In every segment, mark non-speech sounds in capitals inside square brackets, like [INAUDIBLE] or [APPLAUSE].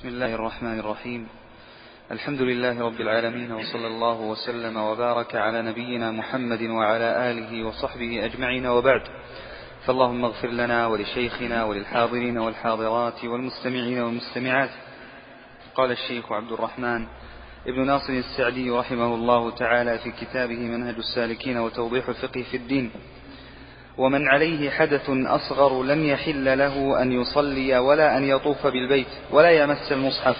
بسم الله الرحمن الرحيم. الحمد لله رب العالمين وصلى الله وسلم وبارك على نبينا محمد وعلى آله وصحبه أجمعين وبعد. فاللهم اغفر لنا ولشيخنا وللحاضرين والحاضرات والمستمعين والمستمعات. قال الشيخ عبد الرحمن ابن ناصر السعدي رحمه الله تعالى في كتابه منهج السالكين وتوضيح الفقه في الدين. ومن عليه حدث أصغر لم يحل له أن يصلي ولا أن يطوف بالبيت ولا يمس المصحف.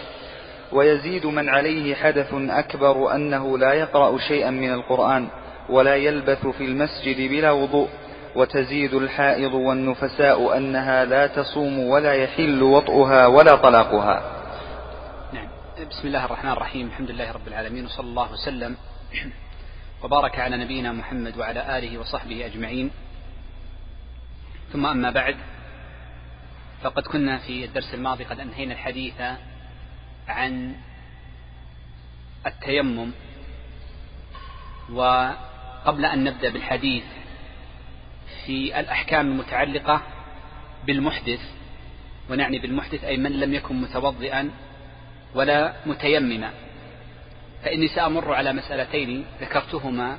ويزيد من عليه حدث أكبر أنه لا يقرأ شيئا من القرآن ولا يلبث في المسجد بلا وضوء. وتزيد الحائض والنفساء أنها لا تصوم ولا يحل وطئها ولا طلاقها. نعم. بسم الله الرحمن الرحيم. الحمد لله رب العالمين وصلى الله وسلم. [CLEARS THROAT] وبارك على نبينا محمد وعلى آله وصحبه أجمعين. ثم أما بعد فقد كنا في الدرس الماضي قد أنهينا الحديث عن التيمم وقبل أن نبدأ بالحديث في الأحكام المتعلقة بالمحدث ونعني بالمحدث أي من لم يكن متوضئا ولا متيمما. فإني سأمر على مسألتين ذكرتهما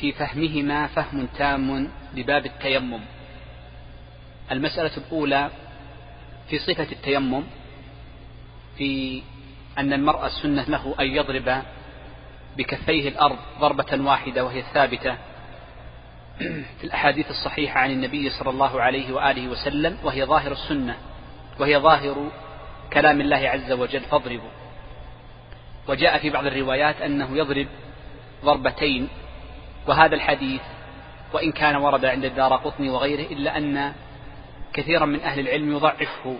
في فهمهما فهم تام لباب التيمم. المسألة الأولى في صفة التيمم في أن المرأة السنة له أن يضرب بكفيه الأرض ضربة واحدة وهي ثابتة في الأحاديث الصحيحة عن النبي صلى الله عليه وآله وسلم وهي ظاهر السنة وهي ظاهر كلام الله عز وجل فاضربوا. وجاء في بعض الروايات أنه يضرب ضربتين وهذا الحديث وإن كان ورد عند الدار قطني وغيره إلا أن كثيرا من أهل العلم يضعفه.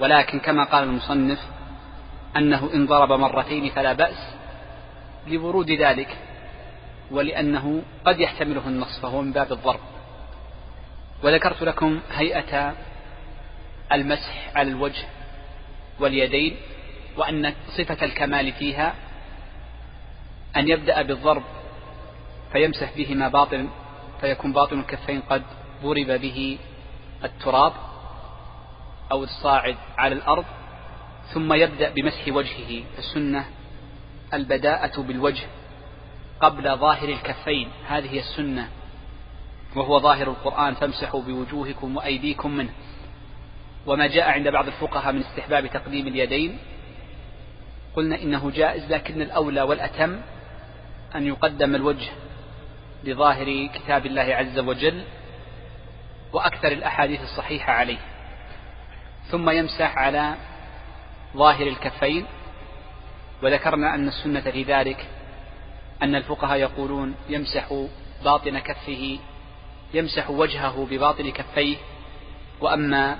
ولكن كما قال المصنف أنه إن ضرب مرتين فلا بأس لورود ذلك ولأنه قد يحتمله النص فهو من باب الضرب. وذكرت لكم هيئة المسح على الوجه واليدين وأن صفة الكمال فيها أن يبدأ بالضرب فيمسح بهما باطن فيكون باطن الكفين قد ضرب به التراب أو الصاعد على الأرض ثم يبدأ بمسح وجهه السنة البداءة بالوجه قبل ظاهر الكفين. هذه السنة وهو ظاهر القرآن فامسحوا بوجوهكم وأيديكم منه. وما جاء عند بعض الفقهاء من استحباب تقديم اليدين. قلنا إنه جائز لكن الأولى والأتم أن يقدم الوجه لظاهر كتاب الله عز وجل. وأكثر الأحاديث الصحيحة عليه. ثم يمسح على ظاهر الكفين وذكرنا أن السنة في ذلك أن الفقهاء يقولون يمسح باطن كفه يمسح وجهه بباطن كفيه وأما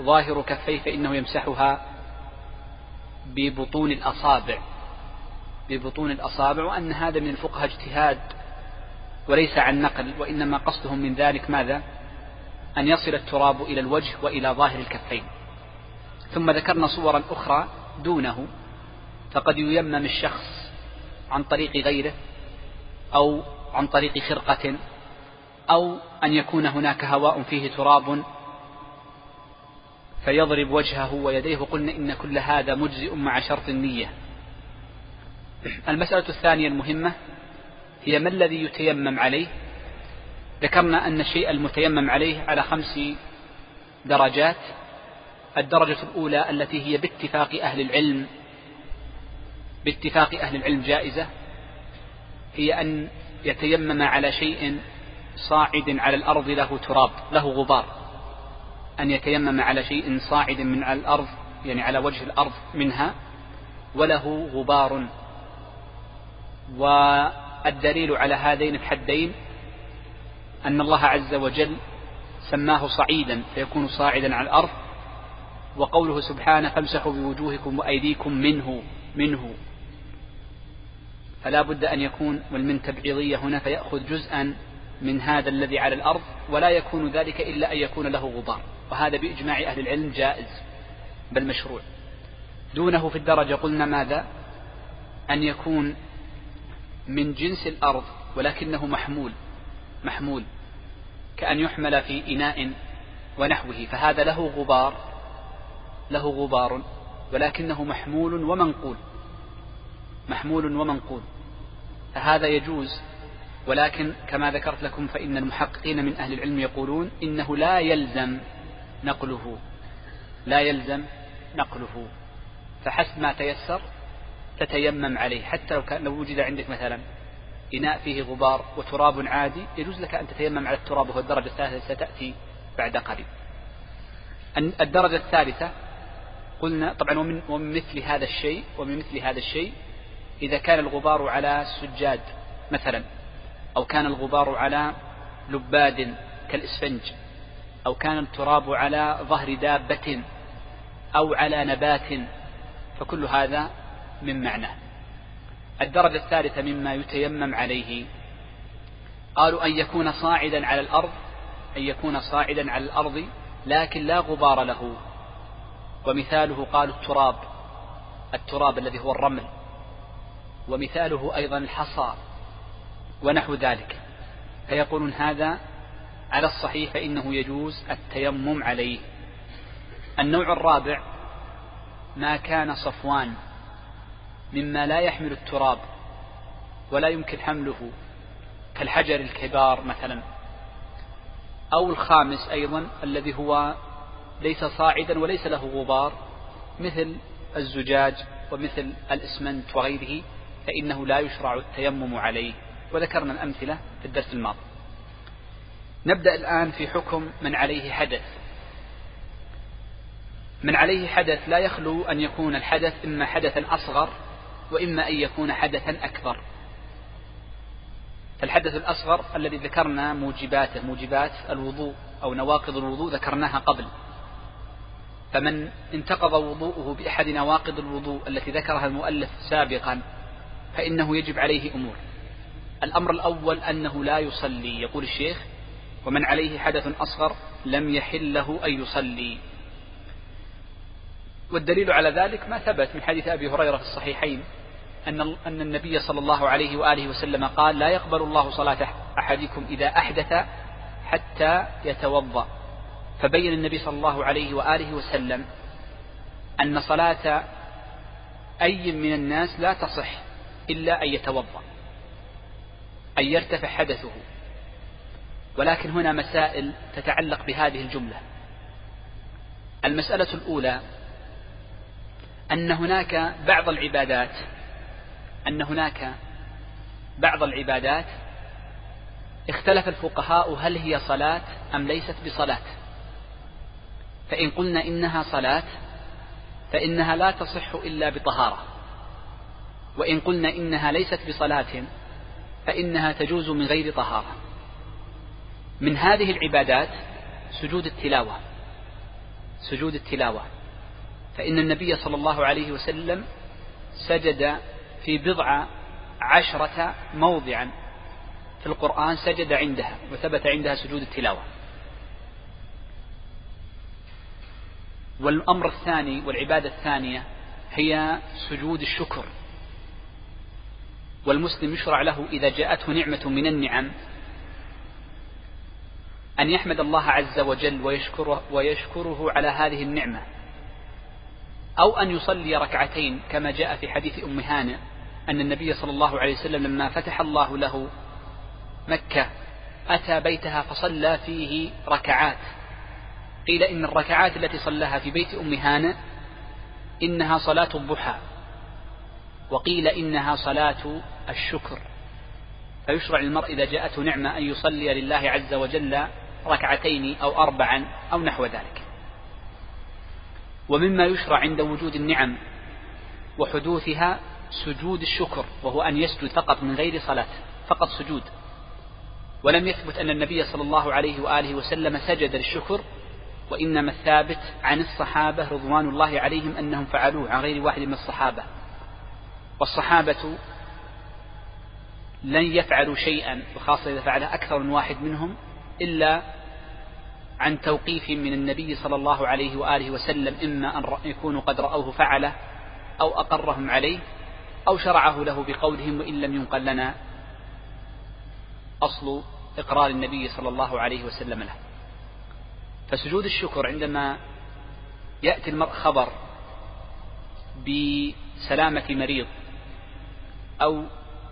ظاهر كفيه فإنه يمسحها ببطون الأصابع. ببطون الأصابع وأن هذا من الفقهاء اجتهاد وليس عن نقل وإنما قصدهم من ذلك ماذا؟ أن يصل التراب إلى الوجه وإلى ظاهر الكفين. ثم ذكرنا صورا أخرى دونه فقد ييمم الشخص عن طريق غيره أو عن طريق خرقة أو أن يكون هناك هواء فيه تراب فيضرب وجهه ويديه. وقلنا إن كل هذا مجزئ مع شرط النية. المسألة الثانية المهمة هي ما الذي يتيمم عليه؟ ذكرنا أن الشيء المتيمم عليه على خمس درجات. الدرجة الأولى التي هي باتفاق أهل العلم باتفاق أهل العلم جائزة. هي أن يتيمم على شيء صاعد على الأرض له تراب له غبار. أن يتيمم على شيء صاعد من على الأرض يعني على وجه الأرض منها وله غبار. والدليل على هذين الحدين أن الله عز وجل سماه صعيدا فيكون صاعدا على الأرض وقوله سبحانه فامسحوا بوجوهكم وأيديكم منه منه. فلا بد أن يكون والمن تبعيضية هنا فيأخذ جزءا من هذا الذي على الأرض ولا يكون ذلك إلا أن يكون له غبار. وهذا بإجماع أهل العلم جائز بل مشروع. دونه في الدرجة قلنا ماذا؟ أن يكون من جنس الأرض ولكنه محمول. محمول كأن يحمل في إناء ونحوه فهذا له غبار له غبار ولكنه محمول ومنقول محمول ومنقول فهذا يجوز ولكن كما ذكرت لكم فإن المحققين من أهل العلم يقولون إنه لا يلزم نقله لا يلزم نقله فحسب ما تيسر تتيمم عليه حتى لو كان لو وجد عندك مثلا إناء فيه غبار وتراب عادي يجوز لك أن تتيمم على التراب وهو الدرجة الثالثة ستأتي بعد قليل. الدرجة الثالثة قلنا طبعا ومن, ومن مثل هذا الشيء ومن مثل هذا الشيء إذا كان الغبار على السجاد مثلا أو كان الغبار على لباد كالإسفنج أو كان التراب على ظهر دابة أو على نبات فكل هذا من معناه. الدرجة الثالثة مما يتيمم عليه. قالوا أن يكون صاعدا على الأرض أن يكون صاعدا على الأرض لكن لا غبار له. ومثاله قالوا التراب التراب الذي هو الرمل. ومثاله أيضا الحصى ونحو ذلك. فيقولون هذا على الصحيح فإنه يجوز التيمم عليه. النوع الرابع ما كان صفوان. مما لا يحمل التراب ولا يمكن حمله كالحجر الكبار مثلا. أو الخامس أيضا الذي هو ليس صاعدا وليس له غبار مثل الزجاج ومثل الإسمنت وغيره فإنه لا يشرع التيمم عليه. وذكرنا الأمثلة في الدرس الماضي. نبدأ الآن في حكم من عليه حدث. من عليه حدث لا يخلو أن يكون الحدث إما حدثا أصغر وإما أن يكون حدثا أكبر. فالحدث الأصغر الذي ذكرنا موجباته موجبات الوضوء أو نواقض الوضوء ذكرناها قبل. فمن انتقض وضوءه بأحد نواقض الوضوء التي ذكرها المؤلف سابقا فإنه يجب عليه أمور. الأمر الأول أنه لا يصلي يقول الشيخ ومن عليه حدث أصغر لم يحل له أن يصلي. والدليل على ذلك ما ثبت من حديث أبي هريرة في الصحيحين أن أن النبي صلى الله عليه وآله وسلم قال لا يقبل الله صلاة أحدكم إذا أحدث حتى يتوضأ. فبين النبي صلى الله عليه وآله وسلم أن صلاة أي من الناس لا تصح إلا أن يتوضأ أن يرتفع حدثه. ولكن هنا مسائل تتعلق بهذه الجملة. المسألة الأولى أن هناك بعض العبادات أن هناك بعض العبادات اختلف الفقهاء هل هي صلاة أم ليست بصلاة. فإن قلنا إنها صلاة فإنها لا تصح إلا بطهارة. وإن قلنا إنها ليست بصلاة فإنها تجوز من غير طهارة. من هذه العبادات سجود التلاوة سجود التلاوة. فإن النبي صلى الله عليه وسلم سجد في بضع عشرة موضعا. في القرآن سجد عندها وثبت عندها سجود التلاوة. والأمر الثاني والعبادة الثانية هي سجود الشكر. والمسلم يشرع له إذا جاءته نعمة من النعم أن يحمد الله عز وجل ويشكره, ويشكره على هذه النعمة. أو أن يصلي ركعتين كما جاء في حديث أم هانئ أن النبي صلى الله عليه وسلم لما فتح الله له مكة أتى بيتها فصلى فيه ركعات. قيل إن الركعات التي صلاها في بيت أم هانئ إنها صلاة الضحى وقيل إنها صلاة الشكر. فيشرع للمرء إذا جاءته نعمة أن يصلي لله عز وجل ركعتين أو أربعا أو نحو ذلك. ومما يشرع عند وجود النعم وحدوثها سجود الشكر وهو أن يسجد فقط من غير صلاة فقط سجود. ولم يثبت أن النبي صلى الله عليه وآله وسلم سجد للشكر وإنما الثابت عن الصحابة رضوان الله عليهم أنهم فعلوه عن غير واحد من الصحابة. والصحابة لن يفعلوا شيئا وخاصة إذا فعل أكثر من واحد منهم إلا عن توقيف من النبي صلى الله عليه وآله وسلم إما أن يكونوا قد رأوه فعله أو أقرهم عليه أو شرعه له بقولهم وإن لم ينقل لنا أصل إقرار النبي صلى الله عليه وسلم له. فسجود الشكر عندما يأتي المرء خبر بسلامة مريض أو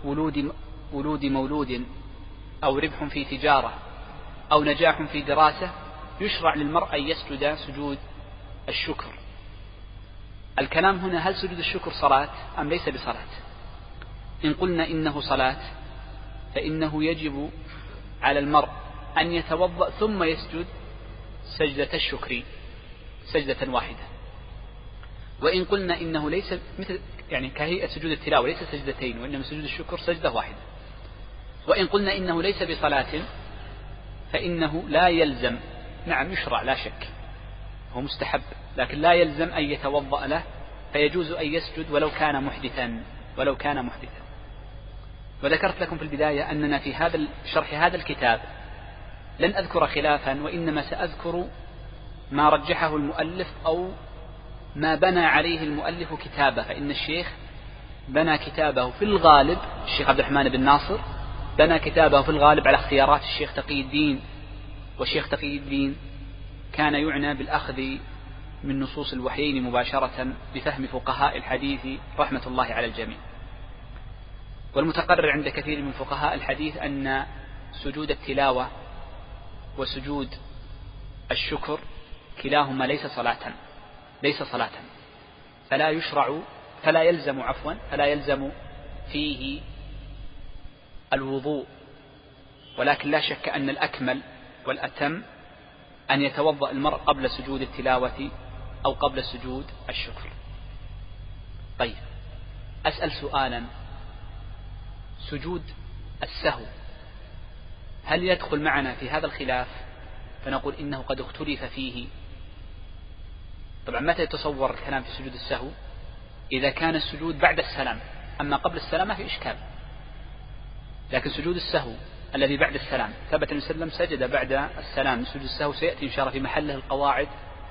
ولود ولود مولود أو ربح في تجارة أو نجاح في دراسة يشرع للمرء أن يسجد سجود الشكر. الكلام هنا هل سجود الشكر صلاة أم ليس بصلاة؟ إن قلنا إنه صلاة فإنه يجب على المرء أن يتوضأ ثم يسجد سجدة الشكر سجدة واحدة. وإن قلنا إنه ليس مثل يعني كهيئة سجود التلاوة ليس سجدتين وإنما سجود الشكر سجدة واحدة. وإن قلنا إنه ليس بصلاة فإنه لا يلزم نعم يشرع لا شك. هو مستحب لكن لا يلزم أن يتوضأ له فيجوز أن يسجد ولو كان محدثا ولو كان محدثا. وذكرت لكم في البداية أننا في هذا شرح هذا الكتاب لن أذكر خلافا وإنما سأذكر ما رجحه المؤلف أو ما بنى عليه المؤلف كتابه. فإن الشيخ بنى كتابه في الغالب الشيخ عبد الرحمن بن ناصر بنى كتابه في الغالب على اختيارات الشيخ تقي الدين والشيخ تقي الدين كان يعنى بالأخذ من نصوص الوحيين مباشرة بفهم فقهاء الحديث رحمة الله على الجميع. والمتقرر عند كثير من فقهاء الحديث أن سجود التلاوة وسجود الشكر كلاهما ليس صلاة ليس صلاة. فلا يشرع فلا يلزم عفوا فلا يلزم فيه الوضوء. ولكن لا شك أن الأكمل والأتم أن يتوضأ المرء قبل سجود التلاوة أو قبل سجود الشكر. طيب أسأل سؤالا. سجود السهو هل يدخل معنا في هذا الخلاف؟ فنقول إنه قد اختلف فيه. طبعا متى يتصور الكلام في سجود السهو؟ إذا كان السجود بعد السلام أما قبل السلام ما في إشكال. لكن سجود السهو الذي بعد السلام. ثبت عليه وسلم سجد بعد السلام. سجود السهو سيأتي إن شاء الله في محله القواعد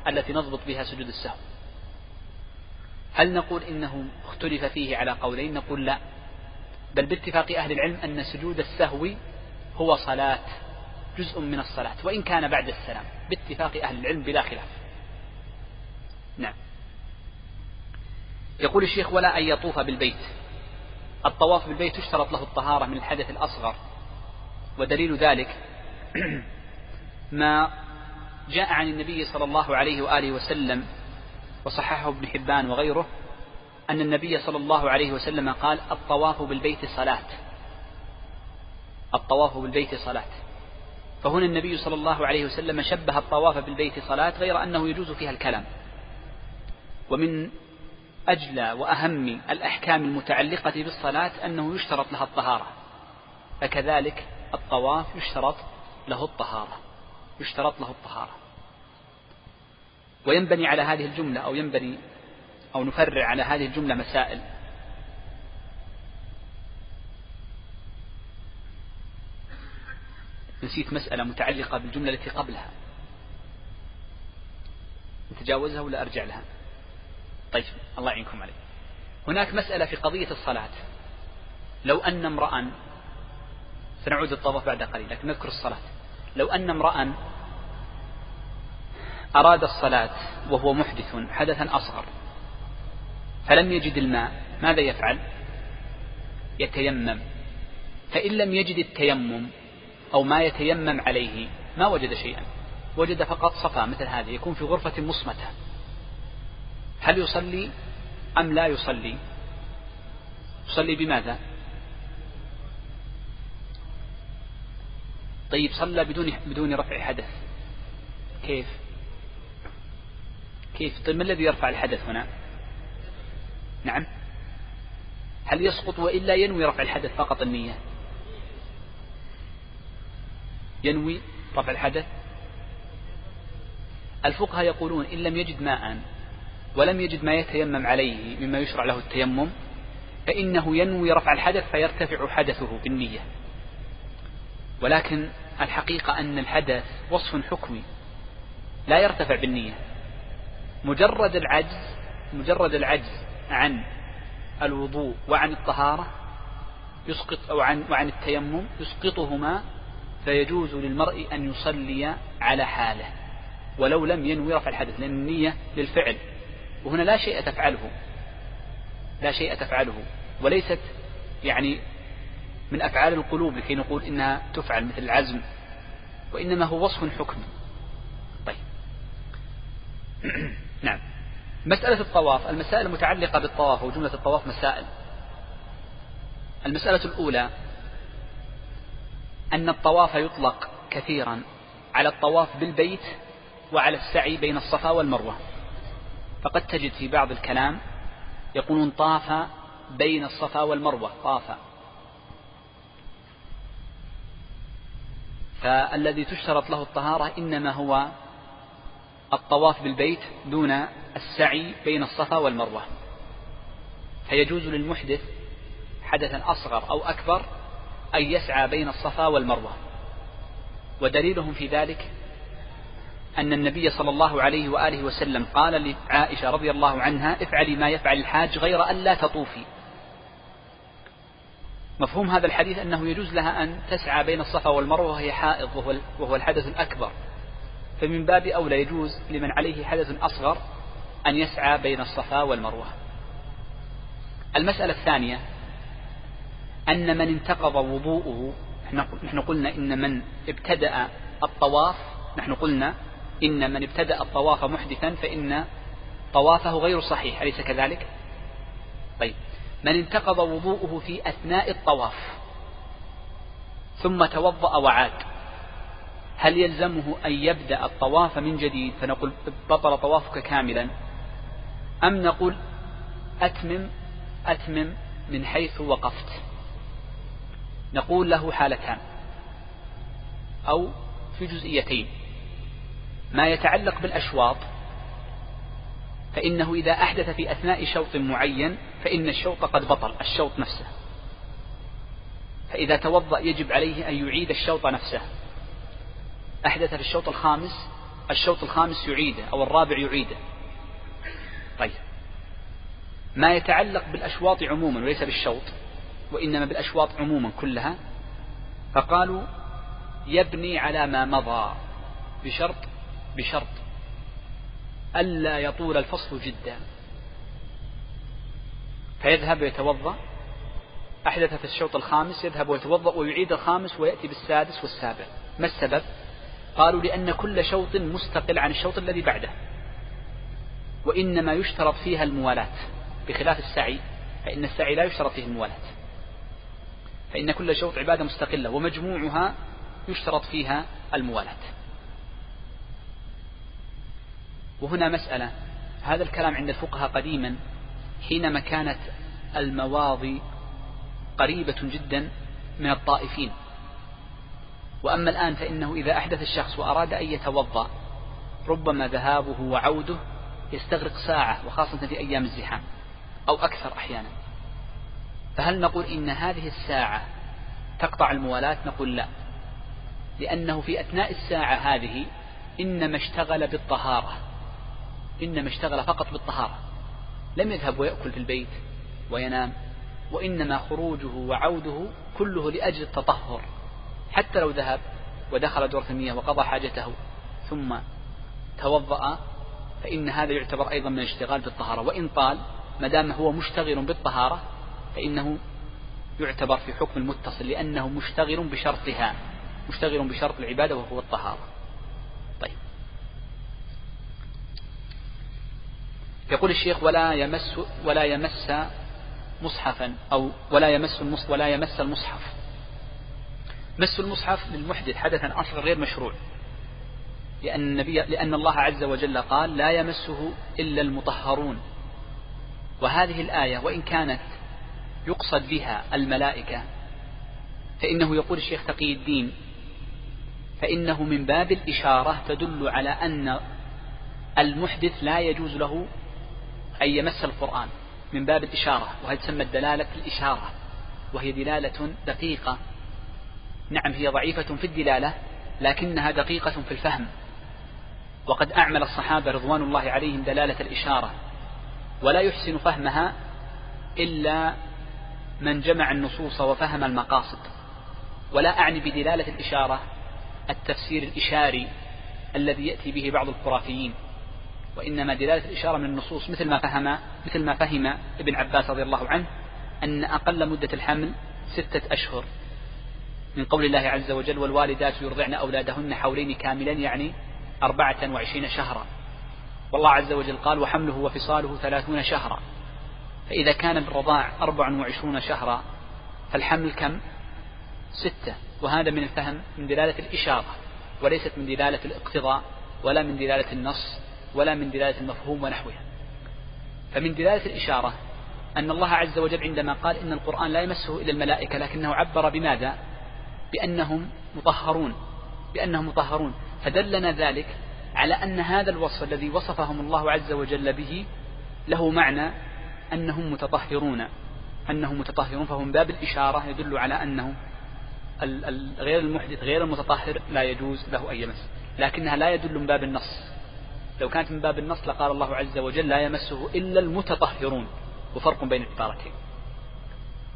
التي نضبط بها سجود السهو. هل نقول إنه اختلف فيه على قولين؟ نقول لا. بل باتفاق أهل العلم أن سجود السهو هو صلاة جزء من الصلاة وإن كان بعد السلام. باتفاق أهل العلم بلا خلاف. نعم. يقول الشيخ ولا أن يطوف بالبيت. الطواف بالبيت تشترط له الطهارة من الحدث الأصغر. ودليل ذلك ما جاء عن النبي صلى الله عليه وآله وسلم وصححه ابن حبان وغيره أن النبي صلى الله عليه وسلم قال الطواف بالبيت صلاة. الطواف بالبيت صلاة. فهنا النبي صلى الله عليه وسلم شبه الطواف بالبيت صلاة غير أنه يجوز فيها الكلام. ومن أجلى وأهم الأحكام المتعلقة بالصلاة أنه يشترط لها الطهارة. فكذلك الطواف يشترط له الطهارة يشترط له الطهارة. وينبني على هذه الجملة أو ينبني أو نفرع على هذه الجملة مسائل. نسيت مسألة متعلقة بالجملة التي قبلها. نتجاوزها ولا أرجع لها؟ طيب الله يعينكم عليه هناك مسألة في قضية الصلاة. لو أن امرأ سنعود الطواف بعد قليل لكن نذكر الصلاة. لو أن امرأ أراد الصلاة وهو محدث حدثا أصغر فلم يجد الماء ماذا يفعل؟ يتيمم. فإن لم يجد التيمم أو ما يتيمم عليه ما وجد شيئا. وجد فقط صفا مثل هذا يكون في غرفة مصمتة. هل يصلي أم لا يصلي؟ يصلي بماذا؟ طيب صلى بدون بدون رفع حدث. كيف؟ كيف؟ طيب ما الذي يرفع الحدث هنا؟ نعم. هل يسقط وإلا ينوي رفع الحدث فقط النية؟ ينوي رفع الحدث؟ الفقهاء يقولون إن لم يجد ماء ولم يجد ما يتيمم عليه مما يشرع له التيمم فإنه ينوي رفع الحدث فيرتفع حدثه بالنية. ولكن الحقيقة أن الحدث وصف حكمي لا يرتفع بالنية. مجرد العجز مجرد العجز عن الوضوء وعن الطهارة يسقط أو عن وعن التيمم يسقطهما فيجوز للمرء أن يصلي على حاله ولو لم ينوي رفع الحدث لأن النية للفعل. وهنا لا شيء تفعله لا شيء تفعله. وليست يعني من أفعال القلوب لكي نقول إنها تفعل مثل العزم وإنما هو وصف حكمي طيب. [CLEARS THROAT] نعم. مسألة الطواف المسائل المتعلقة بالطواف وجملة الطواف مسائل. المسألة الأولى أن الطواف يطلق كثيرا على الطواف بالبيت وعلى السعي بين الصفا والمروة. فقد تجد في بعض الكلام يقولون طاف بين الصفا والمروة طاف. فالذي تشترط له الطهارة إنما هو الطواف بالبيت دون السعي بين الصفا والمروة. فيجوز للمحدث حدثا أصغر أو أكبر أن يسعى بين الصفا والمروة. ودليلهم في ذلك أن النبي صلى الله عليه وآله وسلم قال لعائشة رضي الله عنها افعلي ما يفعل الحاج غير أن لا تطوفي. مفهوم هذا الحديث أنه يجوز لها أن تسعى بين الصفا والمروة وهي حائض وهو, الحدث الأكبر. فمن باب أولى يجوز لمن عليه حدث أصغر أن يسعى بين الصفا والمروة. المسألة الثانية أن من انتقض وضوءه نحن قلنا إن من ابتدأ الطواف نحن قلنا إن من ابتدأ الطواف محدثا فإن طوافه غير صحيح أليس كذلك؟ طيب. من انتقض وضوءه في أثناء الطواف ثم توضأ وعاد. هل يلزمه أن يبدأ الطواف من جديد؟ فنقول بطل طوافك كاملا. أم نقول أتمم أتمم من حيث وقفت. نقول له حالتان. أو في جزئيتين. ما يتعلق بالأشواط فإنه إذا أحدث في أثناء شوط معين فإن الشوط قد بطل الشوط نفسه. فإذا توضأ يجب عليه أن يعيد الشوط نفسه. أحدث في الشوط الخامس الشوط الخامس يعيده أو الرابع يعيده طيب. ما يتعلق بالأشواط عموما وليس بالشوط وإنما بالأشواط عموما كلها فقالوا يبني على ما مضى بشرط بشرط ألا يطول الفصل جدا. فيذهب ويتوضأ. أحدث في الشوط الخامس يذهب ويتوضأ ويعيد الخامس ويأتي بالسادس والسابع. ما السبب؟ قالوا لأن كل شوط مستقل عن الشوط الذي بعده. وإنما يشترط فيها الموالاة بخلاف السعي فإن السعي لا يشترط فيه الموالاة فإن كل شوط عبادة مستقلة ومجموعها يشترط فيها الموالاة وهنا مسألة. هذا الكلام عند الفقهاء قديما حينما كانت المواضي قريبة جدا من الطائفين. وأما الآن فإنه إذا أحدث الشخص وأراد أن يتوضأ ربما ذهابه وعودة يستغرق ساعة وخاصة في أيام الزحام أو أكثر أحيانا. فهل نقول إن هذه الساعة تقطع الموالاة؟ نقول لا. لأنه في أثناء الساعة هذه إنما اشتغل بالطهارة. إنما اشتغل فقط بالطهارة. لم يذهب ويأكل في البيت وينام وإنما خروجه وعوده كله لأجل التطهر. حتى لو ذهب ودخل دورة المياه وقضى حاجته ثم توضأ فإن هذا يعتبر أيضا من الاشتغال بالطهارة. وإن طال ما دام هو مشتغل بالطهارة فإنه يعتبر في حكم المتصل لأنه مشتغل بشرطها مشتغل بشرط العبادة وهو الطهارة طيب يقول الشيخ ولا يمس ولا يمس مصحفا أو ولا يمس المص ولا يمس المصحف. مس المصحف للمحدث حدثا أصغر غير مشروع. لأن النبي لأن الله عز وجل قال لا يمسه إلا المطهرون. وهذه الآية وإن كانت يقصد بها الملائكة فإنه يقول الشيخ تقي الدين. فإنه من باب الإشارة تدل على أن المحدث لا يجوز له أن يمس القرآن من باب الإشارة وهي تسمى الدلالة الإشارة وهي دلالة دقيقة. نعم هي ضعيفة في الدلالة لكنها دقيقة في الفهم. وقد أعمل الصحابة رضوان الله عليهم دلالة الإشارة ولا يحسن فهمها إلا من جمع النصوص وفهم المقاصد. ولا أعني بدلالة الإشارة التفسير الإشاري الذي يأتي به بعض الخرافيين. وإنما دلالة الإشارة من النصوص مثل ما فهم مثل ما فهم ابن عباس رضي الله عنه أن أقل مدة الحمل ستة أشهر. من قول الله عز وجل والوالدات يرضعن أولادهن حولين كاملين يعني أربعة وعشرين شهرا. والله عز وجل قال وحمله وفصاله ثلاثون شهرا. فإذا كان بالرضاع أربع وعشرون شهرا فالحمل كم؟ ستة. وهذا من الفهم من دلالة الإشارة وليست من دلالة الاقتضاء ولا من دلالة النص. ولا من دلالة المفهوم ونحوها. فمن دلالة الإشارة أن الله عز وجل عندما قال إن القرآن لا يمسه إلا الملائكة لكنه عبر بماذا؟ بأنهم مطهرون. بأنهم مطهرون. فدلنا ذلك على أن هذا الوصف الذي وصفهم الله عز وجل به له معنى أنهم متطهرون. أنهم متطهرون. فهو من باب الإشارة يدل على أنه غير المحدث غير المتطهر لا يجوز له أن يمس. لكنها لا يدل من باب النص. لو كانت من باب النص لقال الله عز وجل لا يمسه إلا المتطهرون وفرق بين العبارتين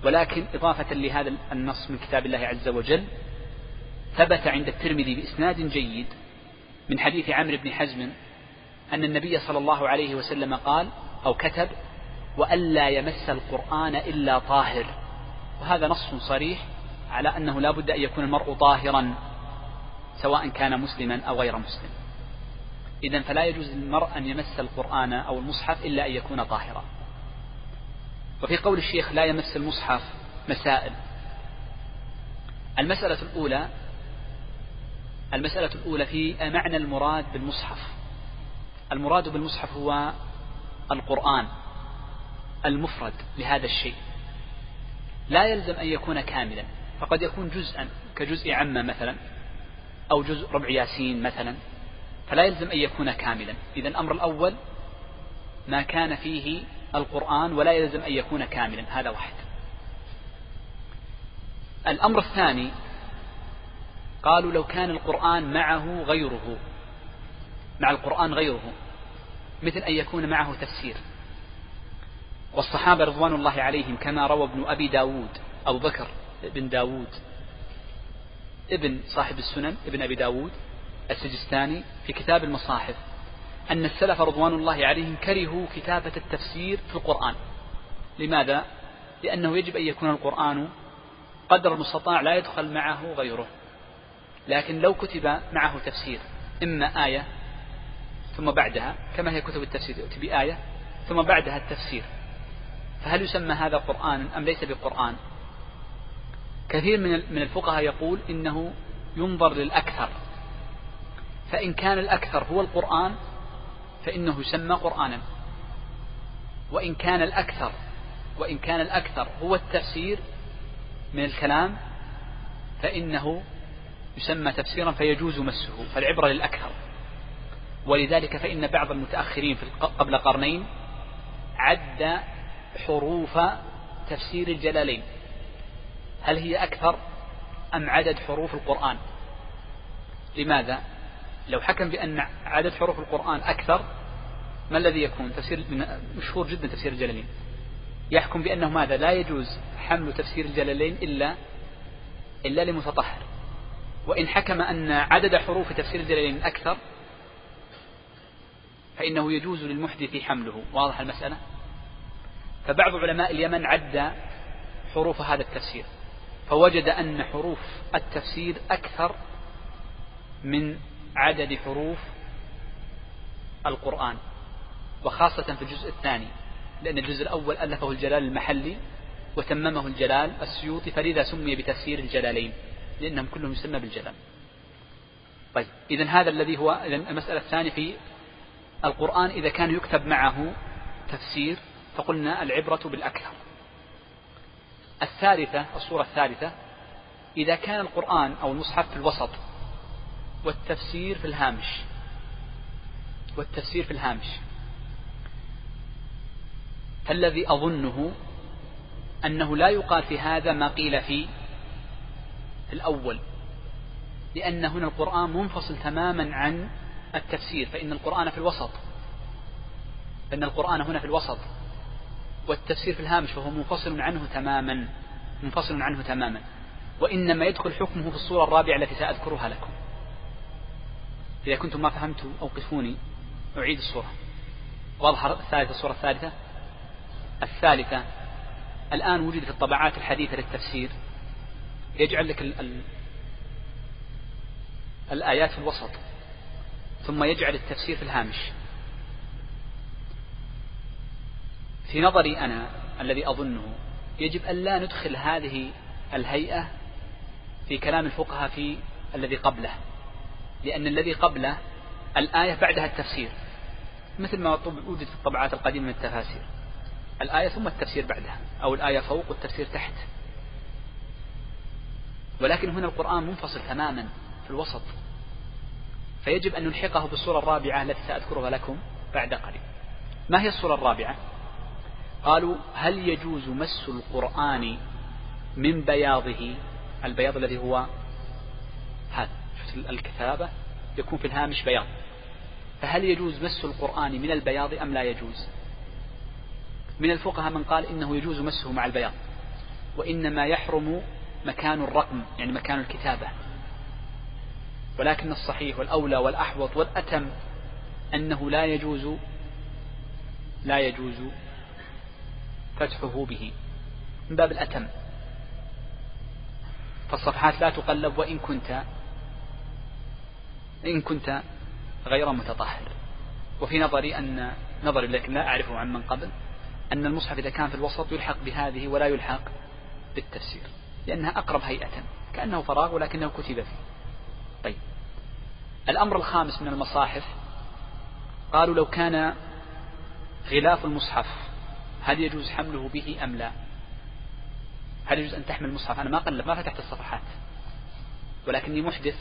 ولكن إضافة لهذا النص من كتاب الله عز وجل ثبت عند الترمذي بإسناد جيد من حديث عمرو بن حزم أن النبي صلى الله عليه وسلم قال أو كتب وألا يمس القرآن إلا طاهر وهذا نص صريح على أنه لا بد أن يكون المرء طاهرا سواء كان مسلما أو غير مسلم. إذا فلا يجوز للمرء أن يمس القرآن أو المصحف إلا أن يكون طاهرا. وفي قول الشيخ لا يمس المصحف مسائل. المسألة الأولى المسألة الأولى في معنى المراد بالمصحف. المراد بالمصحف هو القرآن المفرد لهذا الشيء. لا يلزم أن يكون كاملا. فقد يكون جزءا كجزء عامة مثلا أو جزء ربع ياسين مثلا. فلا يلزم أن يكون كاملا. إذا الأمر الأول ما كان فيه القرآن ولا يلزم أن يكون كاملا. هذا واحد. الأمر الثاني قالوا لو كان القرآن معه غيره مع القرآن غيره مثل أن يكون معه تفسير. والصحابة رضوان الله عليهم كما روى ابن أبي داود أبو بكر بن داود ابن صاحب السنن ابن أبي داود السجستاني في كتاب المصاحف أن السلف رضوان الله عليهم كرهوا كتابة التفسير في القرآن. لماذا؟ لأنه يجب أن يكون القرآن قدر المستطاع لا يدخل معه غيره. لكن لو كتب معه تفسير إما آية ثم بعدها كما هي كتب التفسير يؤتي بآية ثم بعدها التفسير. فهل يسمى هذا قرآن أم ليس بقرآن؟ كثير من من الفقهاء يقول إنه ينظر للأكثر. فإن كان الأكثر هو القرآن فإنه يسمى قرآنا. وإن كان الأكثر وإن كان الأكثر هو التفسير من الكلام فإنه يسمى تفسيرا فيجوز مسه فالعبرة للأكثر. ولذلك فإن بعض المتأخرين في قبل قرنين عد حروف تفسير الجلالين. هل هي أكثر أم عدد حروف القرآن؟ لماذا؟ لو حكم بأن عدد حروف القرآن أكثر ما الذي يكون؟ تفسير مشهور جدا تفسير الجلالين. يحكم بأنه ماذا؟ لا يجوز حمل تفسير الجلالين إلا إلا لمتطهر. وإن حكم أن عدد حروف تفسير الجلالين أكثر فإنه يجوز للمحدث حمله. واضح المسألة؟ فبعض علماء اليمن عد حروف هذا التفسير فوجد أن حروف التفسير أكثر من عدد حروف القرآن وخاصة في الجزء الثاني لأن الجزء الأول ألفه الجلال المحلي وتممه الجلال السيوطي فلذا سمي بتفسير الجلالين لأنهم كلهم يسمى بالجلال. طيب إذا هذا الذي هو المسألة الثانية في القرآن إذا كان يكتب معه تفسير فقلنا العبرة بالأكثر. الثالثة الصورة الثالثة إذا كان القرآن أو المصحف في الوسط والتفسير في الهامش. والتفسير في الهامش. فالذي أظنه أنه لا يقال في هذا ما قيل في الأول. لأن هنا القرآن منفصل تماما عن التفسير فإن القرآن في الوسط. فإن القرآن هنا في الوسط. والتفسير في الهامش فهو منفصل عنه تماما منفصل عنه تماما. وإنما يدخل حكمه في الصورة الرابعة التي سأذكرها لكم. إذا كنتم ما فهمتم أوقفوني أعيد الصورة. واظهر الثالثة الصورة الثالثة. الثالثة الآن وجد في الطبعات الحديثة للتفسير يجعل لك ال ال الآيات في الوسط ثم يجعل التفسير في الهامش. في نظري أنا الذي أظنه يجب أن لا ندخل هذه الهيئة في كلام الفقهاء في الذي قبله. لأن الذي قبله الآية بعدها التفسير. مثل ما وجد في الطبعات القديمة من التفاسير. الآية ثم التفسير بعدها أو الآية فوق والتفسير تحت. ولكن هنا القرآن منفصل تماما في الوسط. فيجب أن نلحقه بالصورة الرابعة التي سأذكرها لكم بعد قليل. ما هي الصورة الرابعة؟ قالوا هل يجوز مس القرآن من بياضه؟ البياض الذي هو هذا. الكتابة يكون في الهامش بياض. فهل يجوز مس القرآن من البياض أم لا يجوز؟ من الفقهاء من قال إنه يجوز مسه مع البياض. وإنما يحرم مكان الرقم يعني مكان الكتابة. ولكن الصحيح والأولى والأحوط والأتم أنه لا يجوز لا يجوز فتحه به. من باب الأتم. فالصفحات لا تقلب وإن كنت إن كنت غير متطهر. وفي نظري أن نظري لكن لا أعرفه عن من قبل أن المصحف إذا كان في الوسط يلحق بهذه ولا يلحق بالتفسير لأنها أقرب هيئة كأنه فراغ ولكنه كتب فيه. طيب. الأمر الخامس من المصاحف قالوا لو كان غلاف المصحف هل يجوز حمله به أم لا؟ هل يجوز أن تحمل المصحف؟ أنا ما قلب ما فتحت الصفحات ولكني محدث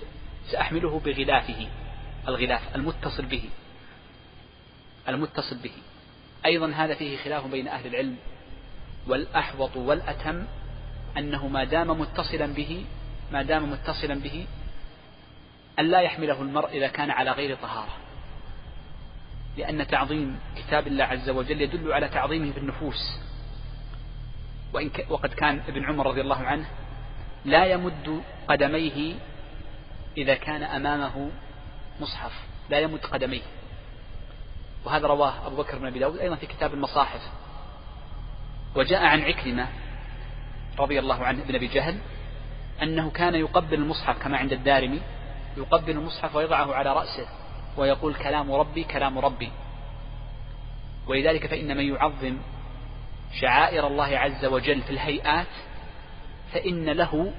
سأحمله بغلافه الغلاف المتصل به المتصل به. أيضا هذا فيه خلاف بين أهل العلم والأحوط والأتم أنه ما دام متصلا به ما دام متصلا به أن لا يحمله المرء إذا كان على غير طهارة. لأن تعظيم كتاب الله عز وجل يدل على تعظيمه في النفوس وإن ك... وقد كان ابن عمر رضي الله عنه لا يمد قدميه إذا كان أمامه مصحف لا يمد قدميه. وهذا رواه أبو بكر بن أبي داود أيضا في كتاب المصاحف. وجاء عن عكرمة رضي الله عنه ابن أبي جهل أنه كان يقبل المصحف كما عند الدارمي يقبل المصحف ويضعه على رأسه ويقول كلام ربي كلام ربي. ولذلك فإن من يعظم شعائر الله عز وجل في الهيئات فإن له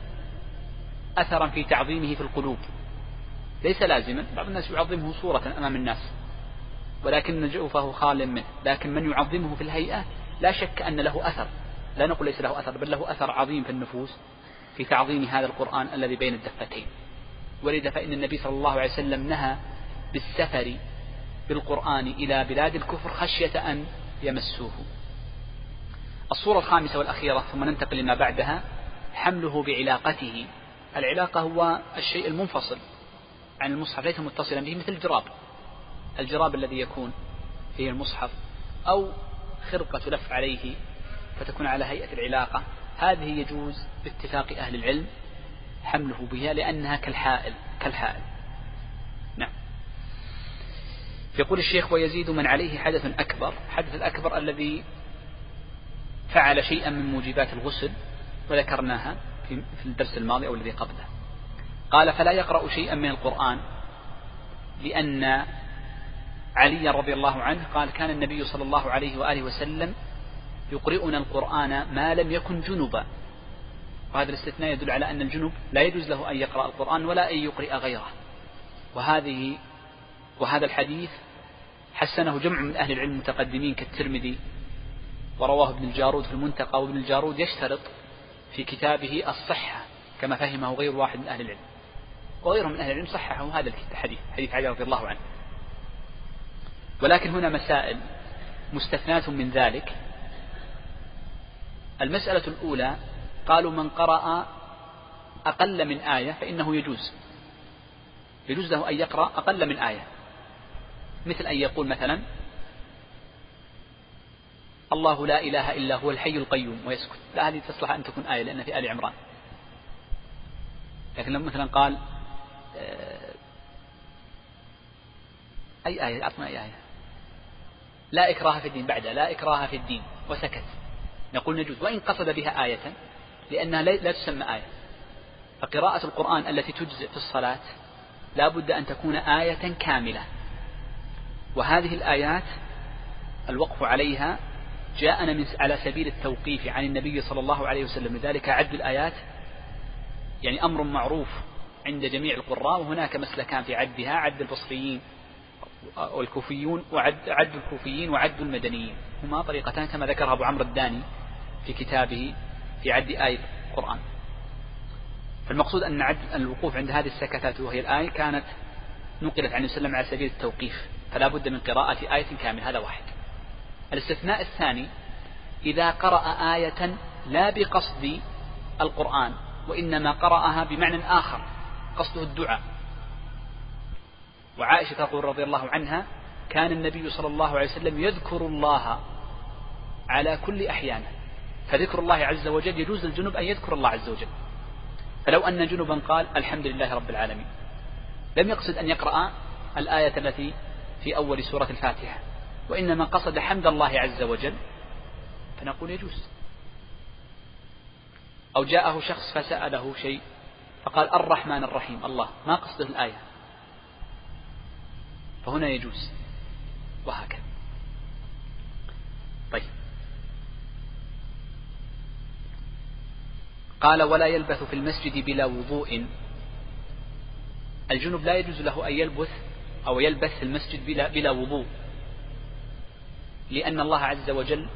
أثرا في تعظيمه في القلوب. ليس لازما. بعض الناس يعظمه صورة أمام الناس ولكن جوفه خال منه. لكن من يعظمه في الهيئة لا شك أن له أثر. لا نقول ليس له أثر بل له أثر عظيم في النفوس في تعظيم هذا القرآن الذي بين الدفتين. ولذا فإن النبي صلى الله عليه وسلم نهى بالسفر بالقرآن إلى بلاد الكفر خشية أن يمسوه. الصورة الخامسة والأخيرة ثم ننتقل لما بعدها حمله بعلاقته العلاقة هو الشيء المنفصل عن المصحف ليس متصلا به مثل الجراب. الجراب الذي يكون فيه المصحف أو خرقة لف عليه فتكون على هيئة العلاقة. هذه يجوز باتفاق أهل العلم حمله بها لأنها كالحائل كالحائل. نعم. يقول الشيخ ويزيد من عليه حدث أكبر حدث الأكبر الذي فعل شيئا من موجبات الغسل وذكرناها. في الدرس الماضي أو الذي قبله. قال فلا يقرأ شيئا من القرآن لأن علي رضي الله عنه قال كان النبي صلى الله عليه وآله وسلم يقرئنا القرآن ما لم يكن جنبا. وهذا الاستثناء يدل على أن الجنب لا يجوز له أن يقرأ القرآن ولا أن يقرئ غيره. وهذه وهذا الحديث حسنه جمع من أهل العلم المتقدمين كالترمذي ورواه ابن الجارود في المنتقى وابن الجارود يشترط في كتابه الصحة كما فهمه غير واحد من أهل العلم. وغيرهم من أهل العلم صححوا هذا الحديث حديث علي رضي الله عنه. ولكن هنا مسائل مستثناة من ذلك. المسألة الأولى قالوا من قرأ أقل من آية فإنه يجوز. يجوز له أن يقرأ أقل من آية. مثل أن يقول مثلا الله لا إله إلا هو الحي القيوم ويسكت. لا هذه تصلح أن تكون آية لأن في آل عمران. لكن لو مثلا قال آه، أي آية؟ أعطنا أي آية. لا إكراه في الدين بعد لا إكراه في الدين وسكت. نقول نجوز. وإن قصد بها آية لأنها لا تسمى آية. فقراءة القرآن التي تجزئ في الصلاة لا بد أن تكون آية كاملة. وهذه الآيات الوقف عليها جاءنا من على سبيل التوقيف عن النبي صلى الله عليه وسلم لذلك عد الآيات يعني أمر معروف عند جميع القراء وهناك مسلكان في عدها عد البصريين والكوفيون وعد عد الكوفيين وعد المدنيين. هما طريقتان كما ذكرها أبو عمرو الداني في كتابه في عد آية القرآن. فالمقصود أن عد الوقوف عند هذه السكتات وهي الآية كانت نقلت عن وسلم على سبيل التوقيف فلا بد من قراءة آية كاملة هذا واحد. الاستثناء الثاني إذا قرأ آية لا بقصد القرآن وإنما قرأها بمعنى آخر قصده الدعاء. وعائشة تقول رضي الله عنها كان النبي صلى الله عليه وسلم يذكر الله على كل أحيانه. فذكر الله عز وجل يجوز للجنوب أن يذكر الله عز وجل. فلو أن جنبا قال الحمد لله رب العالمين. لم يقصد أن يقرأ الآية التي في أول سورة الفاتحة. وإنما قصد حمد الله عز وجل فنقول يجوز. أو جاءه شخص فسأله شيء فقال الرحمن الرحيم الله ما قصده الآية؟ فهنا يجوز. وهكذا. طيب. قال ولا يلبث في المسجد بلا وضوء. الجنب لا يجوز له أن يلبث أو يلبث في المسجد بلا, بلا وضوء. لأن الله عز وجل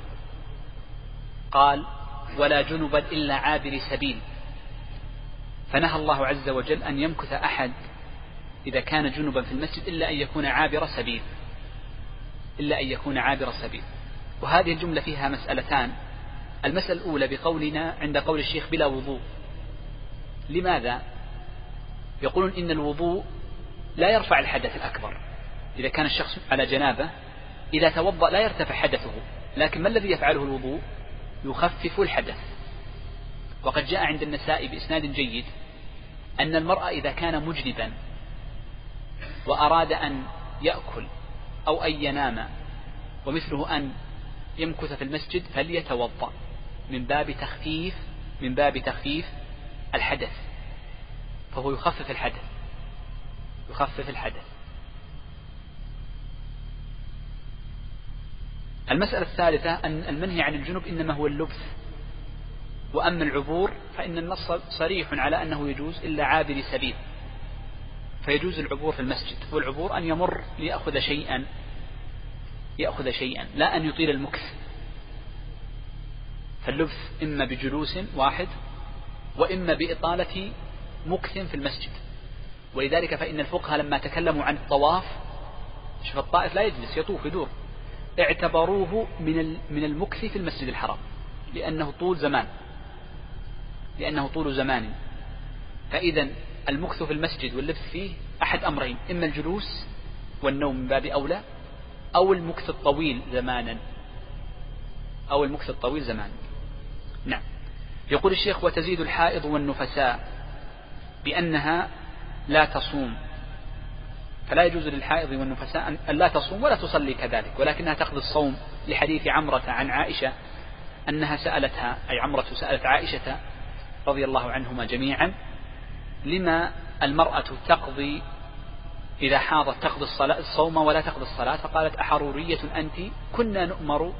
قال ولا جنبا إلا عابر سبيل. فنهى الله عز وجل أن يمكث أحد إذا كان جنبا في المسجد إلا أن يكون عابر سبيل. إلا أن يكون عابر سبيل. وهذه الجملة فيها مسألتان. المسألة الأولى بقولنا عند قول الشيخ بلا وضوء. لماذا؟ يقولون إن الوضوء لا يرفع الحدث الأكبر. إذا كان الشخص على جنابة إذا توضأ لا يرتفع حدثه لكن ما الذي يفعله الوضوء؟ يخفف الحدث. وقد جاء عند النساء بإسناد جيد أن المرأة إذا كان مجنبا وأراد أن يأكل أو أن ينام ومثله أن يمكث في المسجد فليتوضأ من باب تخفيف من باب تخفيف الحدث. فهو يخفف الحدث يخفف الحدث. المسألة الثالثة أن المنهي عن الجنوب إنما هو اللبث وأما العبور فإن النص صريح على أنه يجوز إلا عابر سبيل فيجوز العبور في المسجد والعبور أن يمر ليأخذ شيئا يأخذ شيئا لا أن يطيل المكث. فاللبث إما بجلوس واحد وإما بإطالة مكث في المسجد. ولذلك فإن الفقهاء لما تكلموا عن الطواف شوف الطائف لا يجلس يطوف يدور. اعتبروه من من المكث في المسجد الحرام لأنه طول زمان. لأنه طول زمان. فإذا المكث في المسجد واللبث فيه أحد أمرين إما الجلوس والنوم من باب أولى أو المكث الطويل زمانا. أو المكث الطويل زمانا. نعم. يقول الشيخ وتزيد الحائض والنفساء بأنها لا تصوم. فلا يجوز للحائض والنفساء أن لا تصوم ولا تصلي كذلك ولكنها تقضي الصوم لحديث عمرة عن عائشة أنها سألتها أي عمرة سألت عائشة رضي الله عنهما جميعا لما المرأة تقضي إذا حاضت تقضي الصلاة الصوم ولا تقضي الصلاة فقالت أحرورية أنت؟ كنا نؤمر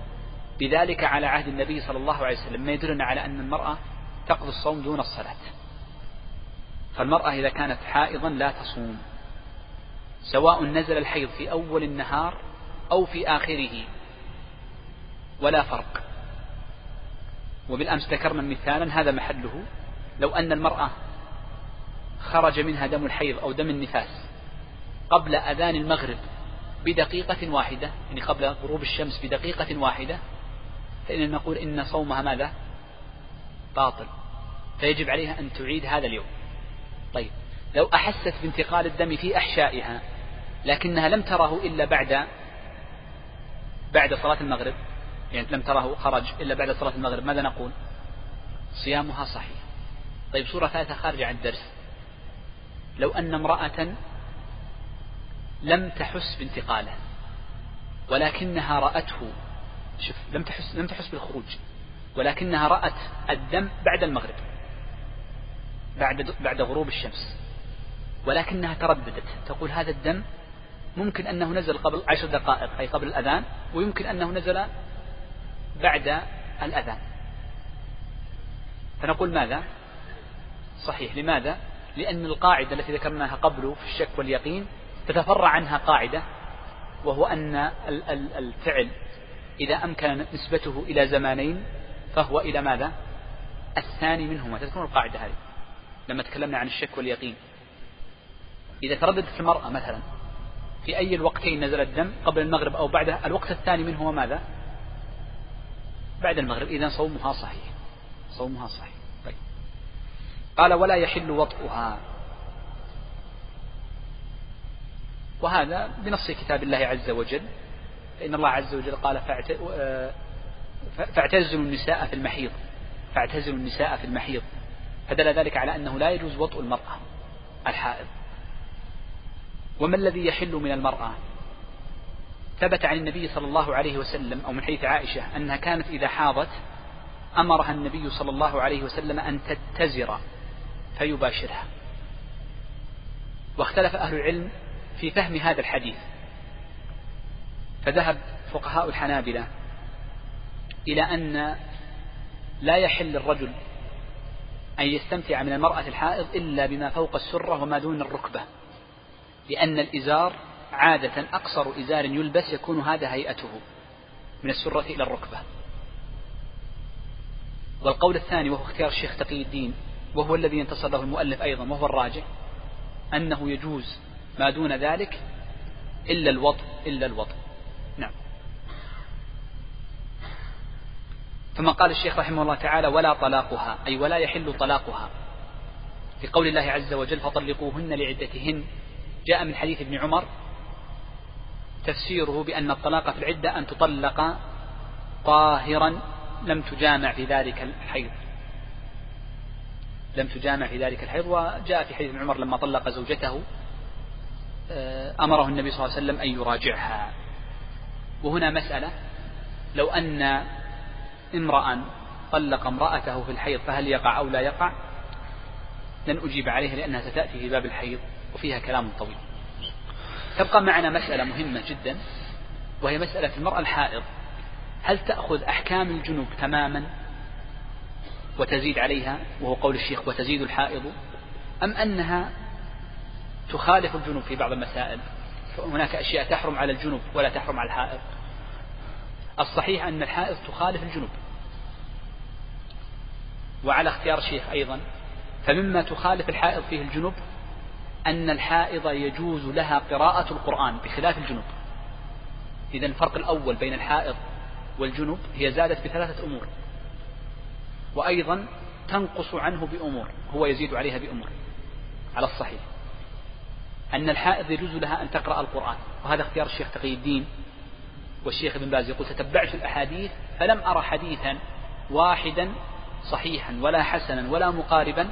بذلك على عهد النبي صلى الله عليه وسلم ما يدلنا على أن المرأة تقضي الصوم دون الصلاة. فالمرأة إذا كانت حائضا لا تصوم. سواء نزل الحيض في أول النهار أو في آخره. ولا فرق. وبالأمس ذكرنا مثالا هذا محله. لو أن المرأة خرج منها دم الحيض أو دم النفاس قبل أذان المغرب بدقيقة واحدة يعني قبل غروب الشمس بدقيقة واحدة فإن نقول إن صومها ماذا؟ باطل. فيجب عليها أن تعيد هذا اليوم. طيب. لو أحست بانتقال الدم في أحشائها لكنها لم تره إلا بعد بعد صلاة المغرب يعني لم تره خرج إلا بعد صلاة المغرب ماذا نقول؟ صيامها صحيح. طيب صورة ثالثة خارجة عن الدرس. لو أن امرأة لم تحس بانتقاله ولكنها رأته شوف لم تحس لم تحس بالخروج ولكنها رأت الدم بعد المغرب بعد بعد غروب الشمس. ولكنها ترددت. تقول هذا الدم ممكن أنه نزل قبل عشر دقائق أي قبل الأذان ويمكن أنه نزل بعد الأذان. فنقول ماذا؟ صحيح. لماذا؟ لأن القاعدة التي ذكرناها قبل في الشك واليقين تتفرع عنها قاعدة وهو أن الفعل إذا أمكن نسبته إلى زمانين فهو إلى ماذا؟ الثاني منهما. تذكرون القاعدة هذه؟ لما تكلمنا عن الشك واليقين. إذا ترددت المرأة مثلا في أي الوقتين نزل الدم قبل المغرب أو بعده الوقت الثاني منه هو ماذا؟ بعد المغرب إذا صومها صحيح. صومها صحيح. طيب. قال ولا يحل وطئها. وهذا بنص كتاب الله عز وجل. فإن الله عز وجل قال فاعتزلوا النساء في المحيض. فاعتزلوا النساء في المحيض. فدل ذلك على أنه لا يجوز وطء المرأة الحائض. وما الذي يحل من المرأة؟ ثبت عن النبي صلى الله عليه وسلم أو من حيث عائشة أنها كانت إذا حاضت أمرها النبي صلى الله عليه وسلم أن تتزر فيباشرها. واختلف أهل العلم في فهم هذا الحديث. فذهب فقهاء الحنابلة إلى أن لا يحل الرجل أن يستمتع من المرأة الحائض إلا بما فوق السرة وما دون الركبة. لأن الإزار عادة أقصر إزار يلبس يكون هذا هيئته من السرة إلى الركبة. والقول الثاني وهو اختيار الشيخ تقي الدين وهو الذي ينتصر له المؤلف أيضا وهو الراجح أنه يجوز ما دون ذلك إلا الوضع إلا الوضع نعم. ثم قال الشيخ رحمه الله تعالى ولا طلاقها أي ولا يحل طلاقها. في قول الله عز وجل فطلقوهن لعدتهن جاء من حديث ابن عمر تفسيره بأن الطلاق في العدة أن تطلق طاهرا لم تجامع في ذلك الحيض. لم تجامع في ذلك الحيض وجاء في حديث ابن عمر لما طلق زوجته آه، أمره النبي صلى الله عليه وسلم أن يراجعها. وهنا مسألة لو أن امرأ طلق امرأته في الحيض فهل يقع أو لا يقع؟ لن أجيب عليها لأنها ستأتي في باب الحيض. وفيها كلام طويل. تبقى معنا مسألة مهمة جدا وهي مسألة المرأة الحائض. هل تأخذ أحكام الجنوب تماما وتزيد عليها؟ وهو قول الشيخ وتزيد الحائض. أم أنها تخالف الجنوب في بعض المسائل؟ فهناك أشياء تحرم على الجنوب ولا تحرم على الحائض. الصحيح أن الحائض تخالف الجنوب. وعلى اختيار الشيخ أيضا فمما تخالف الحائض فيه الجنوب أن الحائض يجوز لها قراءة القرآن بخلاف الجنوب. إذا الفرق الأول بين الحائض والجنوب هي زادت بثلاثة أمور. وأيضا تنقص عنه بأمور هو يزيد عليها بأمور. على الصحيح. أن الحائض يجوز لها أن تقرأ القرآن. وهذا اختيار الشيخ تقي الدين. والشيخ ابن باز يقول تتبعت الأحاديث فلم أرى حديثا واحدا صحيحا ولا حسنا ولا مقاربا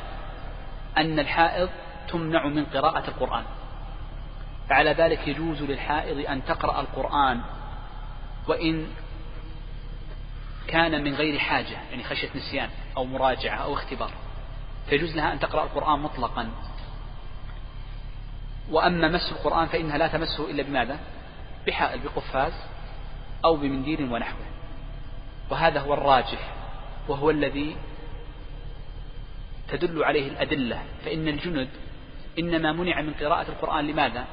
أن الحائض تمنع من قراءة القرآن. فعلى ذلك يجوز للحائض أن تقرأ القرآن وإن كان من غير حاجة يعني خشية نسيان أو مراجعة أو اختبار. فيجوز لها أن تقرأ القرآن مطلقا. وأما مس القرآن فإنها لا تمسه إلا بماذا؟ بحائل بقفاز أو بمنديل ونحوه. وهذا هو الراجح وهو الذي تدل عليه الأدلة. فإن الجند إنما منع من قراءة القرآن لماذا؟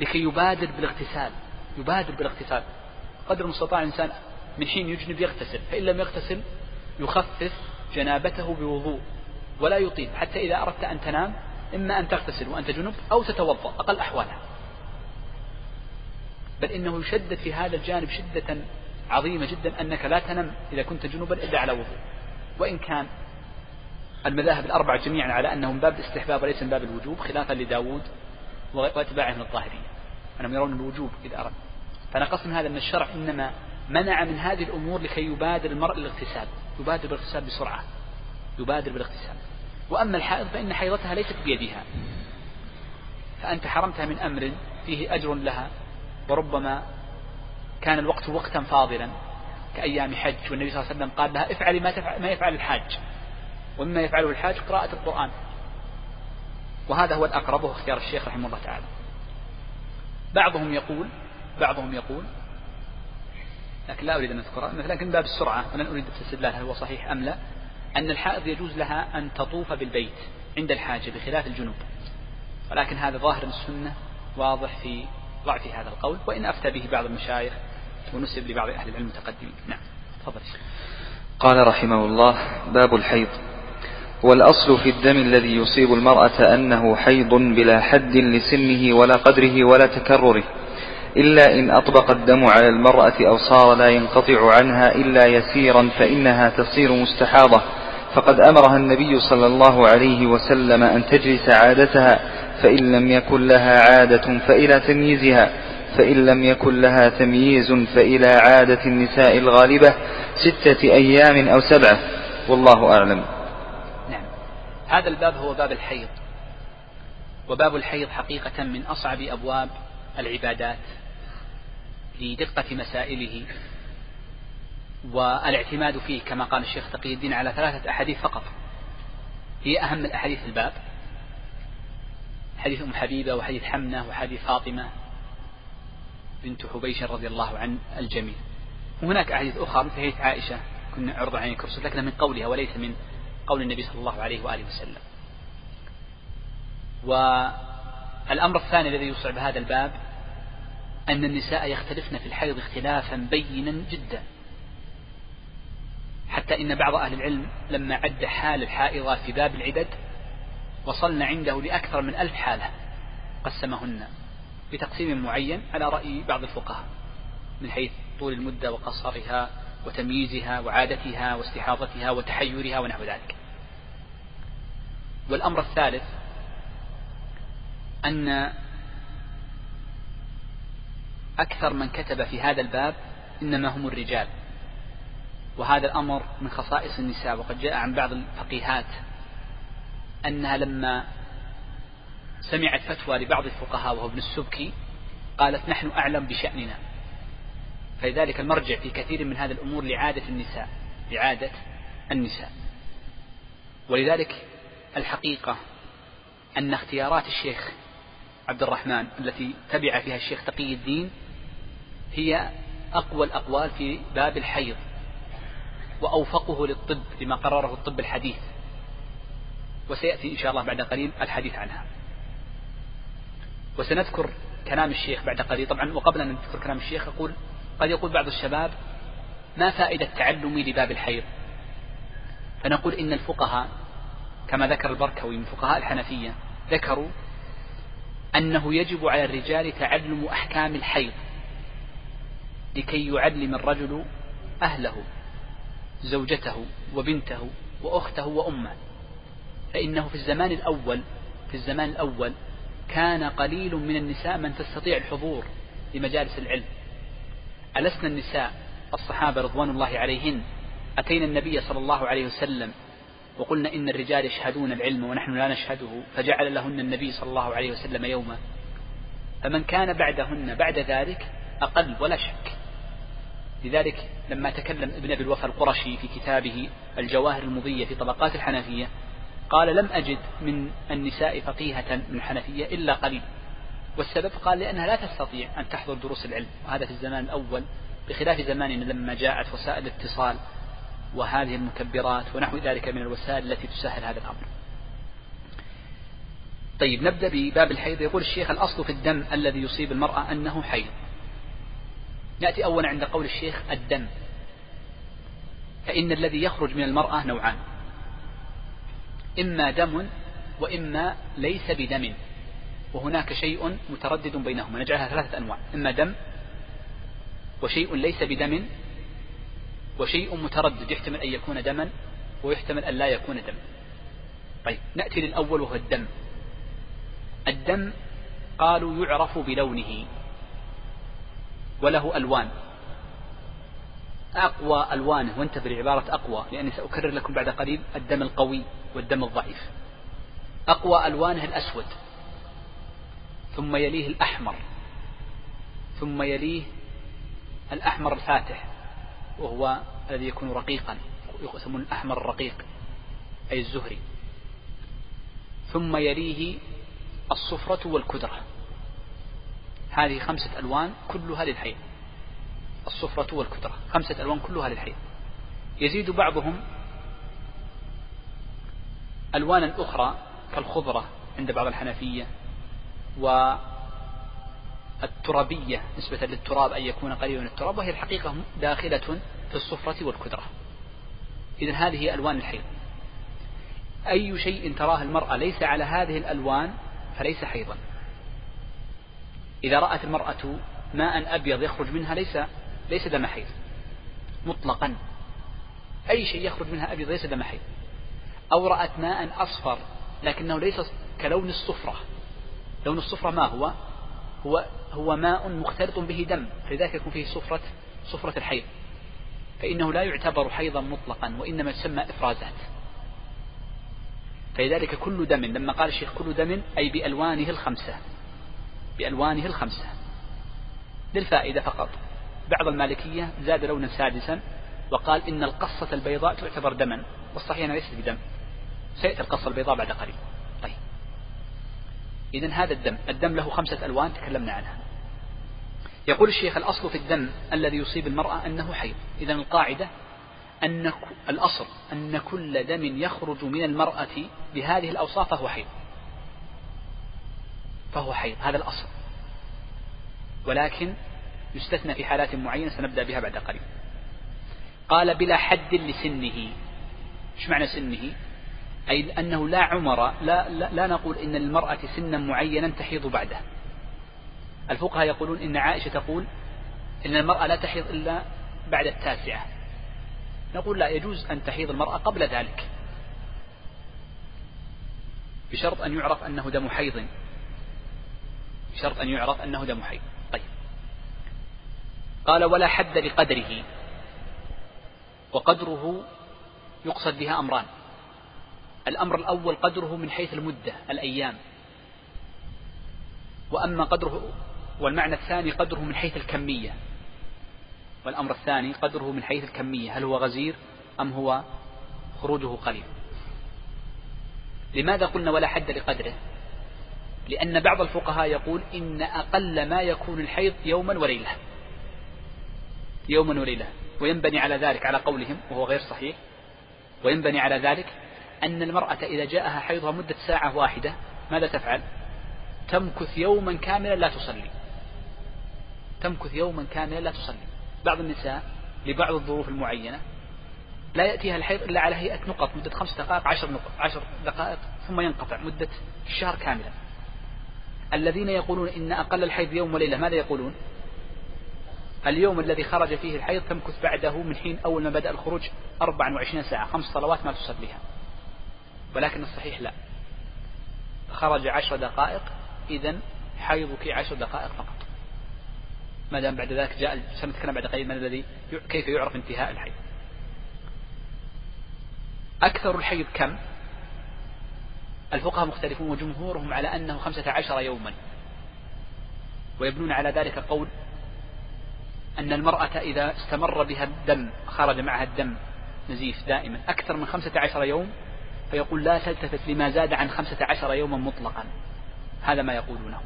لكي يبادر بالاغتسال يبادر بالاغتسال. قدر المستطاع الإنسان من حين يجنب يغتسل فإن لم يغتسل يخفف جنابته بوضوء ولا يطيل حتى إذا أردت أن تنام إما أن تغتسل وأنت جنب أو تتوضأ أقل أحوالها. بل إنه يشدد في هذا الجانب شدة عظيمة جدا أنك لا تنم إذا كنت جنوبا إلا على وضوء. وإن كان المذاهب الأربعة جميعا على أنه من باب الاستحباب وليس من باب الوجوب خلافا لداود واتباعه من الظاهرية أنهم يرون الوجوب إذا أرد فنقص من هذا أن الشرع إنما منع من هذه الأمور لكي يبادر المرء الاغتسال يبادر بالاغتسال بسرعة. يبادر بالاغتسال. وأما الحائض فإن حيضتها ليست بيدها. فأنت حرمتها من أمر فيه أجر لها وربما كان الوقت وقتا فاضلا كأيام حج والنبي صلى الله عليه وسلم قال لها افعلي ما, تفعل ما يفعل الحاج. ومما يفعله الحاج قراءة القرآن. وهذا هو الأقرب وهو اختيار الشيخ رحمه الله تعالى. بعضهم يقول بعضهم يقول لكن لا أريد أن أذكره لكن باب السرعة أنا أريد الاستدلال هل هو صحيح أم لا. أن الحائض يجوز لها أن تطوف بالبيت عند الحاجة بخلاف الجنوب. ولكن هذا ظاهر السنة واضح في ضعف هذا القول وإن أفتى به بعض المشايخ ونسب لبعض أهل العلم المتقدمين. نعم تفضل. قال رحمه الله باب الحيض. والأصل في الدم الذي يصيب المرأة أنه حيض بلا حد لسنه ولا قدره ولا تكرره إلا إن أطبق الدم على المرأة أو صار لا ينقطع عنها إلا يسيرا فإنها تصير مستحاضة. فقد أمرها النبي صلى الله عليه وسلم أن تجلس عادتها فإن لم يكن لها عادة فإلى تمييزها فإن لم يكن لها تمييز فإلى عادة النساء الغالبة ستة أيام أو سبعة والله أعلم. هذا الباب هو باب الحيض. وباب الحيض حقيقة من أصعب أبواب العبادات لدقة مسائله. والإعتماد فيه كما قال الشيخ تقي الدين على ثلاثة أحاديث فقط. هي أهم الأحاديث في الباب. حديث أم حبيبة وحديث حمنة وحديث فاطمة بنت حبيش رضي الله عن الجميع. وهناك أحاديث أخرى مثل حديث عائشة كنا عرض عن كرسي لكنها من قولها وليس من قول النبي صلى الله عليه وآله وسلم. والأمر الثاني الذي يصعب هذا الباب أن النساء يختلفن في الحيض اختلافا بينا جدا. حتى إن بعض أهل العلم لما عد حال الحائضات في باب العدد وصلنا عنده لأكثر من ألف حالة قسمهن بتقسيم معين على رأي بعض الفقهاء من حيث طول المدة وقصرها وتمييزها وعادتها واستحاضتها وتحيرها ونحو ذلك. والأمر الثالث أن أكثر من كتب في هذا الباب إنما هم الرجال وهذا الأمر من خصائص النساء وقد جاء عن بعض الفقيهات أنها لما سمعت فتوى لبعض الفقهاء وهو ابن السبكي قالت نحن أعلم بشأننا. فلذلك المرجع في كثير من هذه الأمور لعادة النساء لعادة النساء. ولذلك الحقيقة أن اختيارات الشيخ عبد الرحمن التي تبع فيها الشيخ تقي الدين هي أقوى الأقوال في باب الحيض وأوفقه للطب لما قرره الطب الحديث وسيأتي إن شاء الله بعد قليل الحديث عنها. وسنذكر كلام الشيخ بعد قليل. طبعا وقبل أن نذكر كلام الشيخ أقول قد يقول بعض الشباب ما فائدة تعلمي لباب الحيض؟ فنقول إن الفقهاء كما ذكر البركوي من فقهاء الحنفية ذكروا أنه يجب على الرجال تعلم أحكام الحيض لكي يعلم الرجل أهله زوجته وبنته وأخته وأمه. فإنه في الزمان الأول في الزمان الأول كان قليل من النساء من تستطيع الحضور لمجالس العلم. ألسنا النساء الصحابة رضوان الله عليهن أتينا النبي صلى الله عليه وسلم وقلنا إن الرجال يشهدون العلم ونحن لا نشهده فجعل لهن النبي صلى الله عليه وسلم يوما. فمن كان بعدهن بعد ذلك أقل ولا شك. لذلك لما تكلم ابن أبي الوفا القرشي في كتابه الجواهر المضية في طبقات الحنفية قال لم أجد من النساء فقيهة من الحنفية إلا قليل. والسبب قال لأنها لا تستطيع أن تحضر دروس العلم وهذا في الزمان الأول بخلاف زماننا لما جاءت وسائل الاتصال. وهذه المكبرات ونحو ذلك من الوسائل التي تسهل هذا الأمر. طيب نبدأ بباب الحيض. يقول الشيخ الأصل في الدم الذي يصيب المرأة أنه حيض. نأتي أولا عند قول الشيخ الدم. فإن الذي يخرج من المرأة نوعان. إما دم وإما ليس بدم. وهناك شيء متردد بينهما. نجعلها ثلاثة أنواع. إما دم وشيء ليس بدم وشيء متردد يحتمل أن يكون دما ويحتمل أن لا يكون دم. طيب نأتي للأول وهو الدم. الدم قالوا يعرف بلونه وله ألوان. أقوى ألوانه وانتبه لعبارة أقوى لأني سأكرر لكم بعد قليل الدم القوي والدم الضعيف. أقوى ألوانه الأسود ثم يليه الأحمر ثم يليه الأحمر الفاتح. وهو الذي يكون رقيقا يسمون الأحمر الرقيق أي الزهري. ثم يليه الصفرة والكدرة. هذه خمسة ألوان كلها للحيض الصفرة والكدرة خمسة ألوان كلها للحيض يزيد بعضهم ألوانا أخرى كالخضرة عند بعض الحنفية والترابية نسبة للتراب أن يكون قريبا من التراب وهي الحقيقة داخلة في الصفرة والكدرة. إذا هذه ألوان الحيض. أي شيء تراه المرأة ليس على هذه الألوان فليس حيضا. إذا رأت المرأة ماء أبيض يخرج منها ليس ليس دم حيض. مطلقا. أي شيء يخرج منها أبيض ليس دم حيض. أو رأت ماء أصفر لكنه ليس كلون الصفرة. لون الصفرة ما هو؟ هو هو ماء مختلط به دم فلذلك يكون فيه صفرة صفرة الحيض. فإنه لا يعتبر حيضا مطلقا وإنما يسمى إفرازات. فلذلك كل دم لما قال الشيخ كل دم أي بألوانه الخمسة. بألوانه الخمسة. للفائدة فقط. بعض المالكية زاد لونا سادسا وقال إن القصة البيضاء تعتبر دما والصحيح أنها ليست بدم. سيأتي القصة البيضاء بعد قليل. إذا هذا الدم الدم له خمسة ألوان تكلمنا عنها. يقول الشيخ الأصل في الدم الذي يصيب المرأة أنه حيض إذا القاعدة أن الأصل أن كل دم يخرج من المرأة بهذه الأوصاف فهو حيض فهو حيض هذا الأصل. ولكن يستثنى في حالات معينة سنبدأ بها بعد قليل. قال بلا حد لسنه. إيش معنى سنه؟ أي أنه لا عمر لا, لا, لا نقول إن للمرأة سنا معينا تحيض بعده. الفقهاء يقولون إن عائشة تقول إن المرأة لا تحيض إلا بعد التاسعة. نقول لا يجوز أن تحيض المرأة قبل ذلك. بشرط أن يعرف أنه دم حيض. بشرط أن يعرف أنه دم حيض. طيب. قال ولا حد لقدره وقدره يقصد بها أمران. الأمر الأول قدره من حيث المدة الأيام. وأما قدره والمعنى الثاني قدره من حيث الكمية. والأمر الثاني قدره من حيث الكمية هل هو غزير أم هو خروجه قليل. لماذا قلنا ولا حد لقدره؟ لأن بعض الفقهاء يقول إن أقل ما يكون الحيض يوما وليلة. يوما وليلة. وينبني على ذلك على قولهم وهو غير صحيح. وينبني على ذلك أن المرأة إذا جاءها حيضها مدة ساعة واحدة ماذا تفعل؟ تمكث يوما كاملا لا تصلي. تمكث يوما كاملا لا تصلي. بعض النساء لبعض الظروف المعينة لا يأتيها الحيض إلا على هيئة نقط مدة خمس دقائق عشر نقط عشر دقائق ثم ينقطع مدة الشهر كاملا. الذين يقولون إن أقل الحيض يوم وليلة ماذا يقولون؟ اليوم الذي خرج فيه الحيض تمكث بعده من حين أول ما بدأ الخروج 24 ساعة خمس صلوات ما تصليها. ولكن الصحيح لا. خرج عشر دقائق إذا حيضك عشر دقائق فقط. ما دام بعد ذلك جاء سنتكلم بعد قليل من الذي كيف يعرف انتهاء الحيض؟ أكثر الحيض كم؟ الفقهاء مختلفون وجمهورهم على أنه خمسة عشر يوما. ويبنون على ذلك قول أن المرأة إذا استمر بها الدم خرج معها الدم نزيف دائما أكثر من خمسة عشر يوم فيقول لا تلتفت لما زاد عن خمسة عشر يوما مطلقا. هذا ما يقولونه.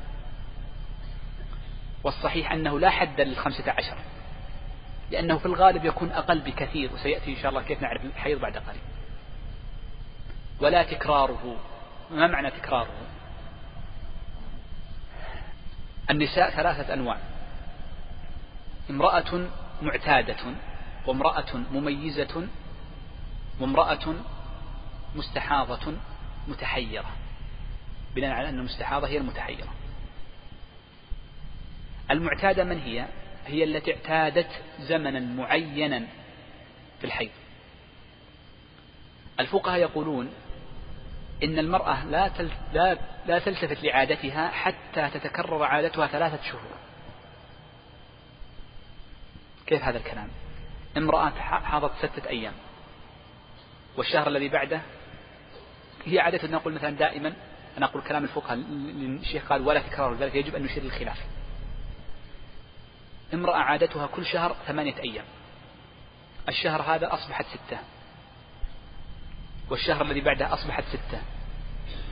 والصحيح أنه لا حد للخمسة عشر لأنه في الغالب يكون أقل بكثير وسيأتي إن شاء الله كيف نعرف الحيض بعد قليل. ولا تكراره. ما معنى تكراره؟ النساء ثلاثة أنواع. امرأة معتادة وامرأة مميزة وامرأة مستحاضة متحيرة بناء على أن المستحاضة هي المتحيرة المعتادة من هي هي التي اعتادت زمنا معينا في الحيض الفقهاء يقولون إن المرأة لا لا لا تلتفت لعادتها حتى تتكرر عادتها ثلاثة شهور. كيف هذا الكلام؟ امرأة حاضت ستة أيام والشهر الذي بعده هي عادة نقول مثلا دائما أنا أقول كلام الفقهاء الشيخ قال ولا تكرار ذلك يجب أن نشير للخلاف. امرأة عادتها كل شهر ثمانية أيام. الشهر هذا أصبحت ستة. والشهر الذي بعده أصبحت ستة.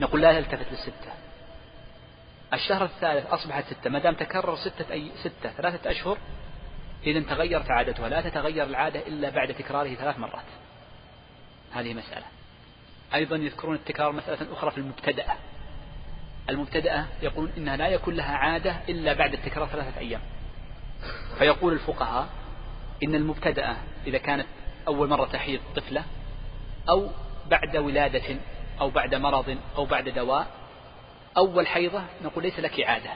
نقول لا يلتفت للستة. الشهر الثالث أصبحت ستة. ما دام تكرر ستة أي ستة ثلاثة أشهر إذا تغيرت عادتها. لا تتغير العادة إلا بعد تكراره ثلاث مرات. هذه مسألة. أيضا يذكرون التكرار مسألة أخرى في المبتدأة المبتدأة يقولون إنها لا يكون لها عادة إلا بعد التكرار ثلاثة أيام. فيقول الفقهاء إن المبتدأة إذا كانت أول مرة تحيض طفلة أو بعد ولادة أو بعد مرض أو بعد دواء أول حيضة نقول ليس لك عادة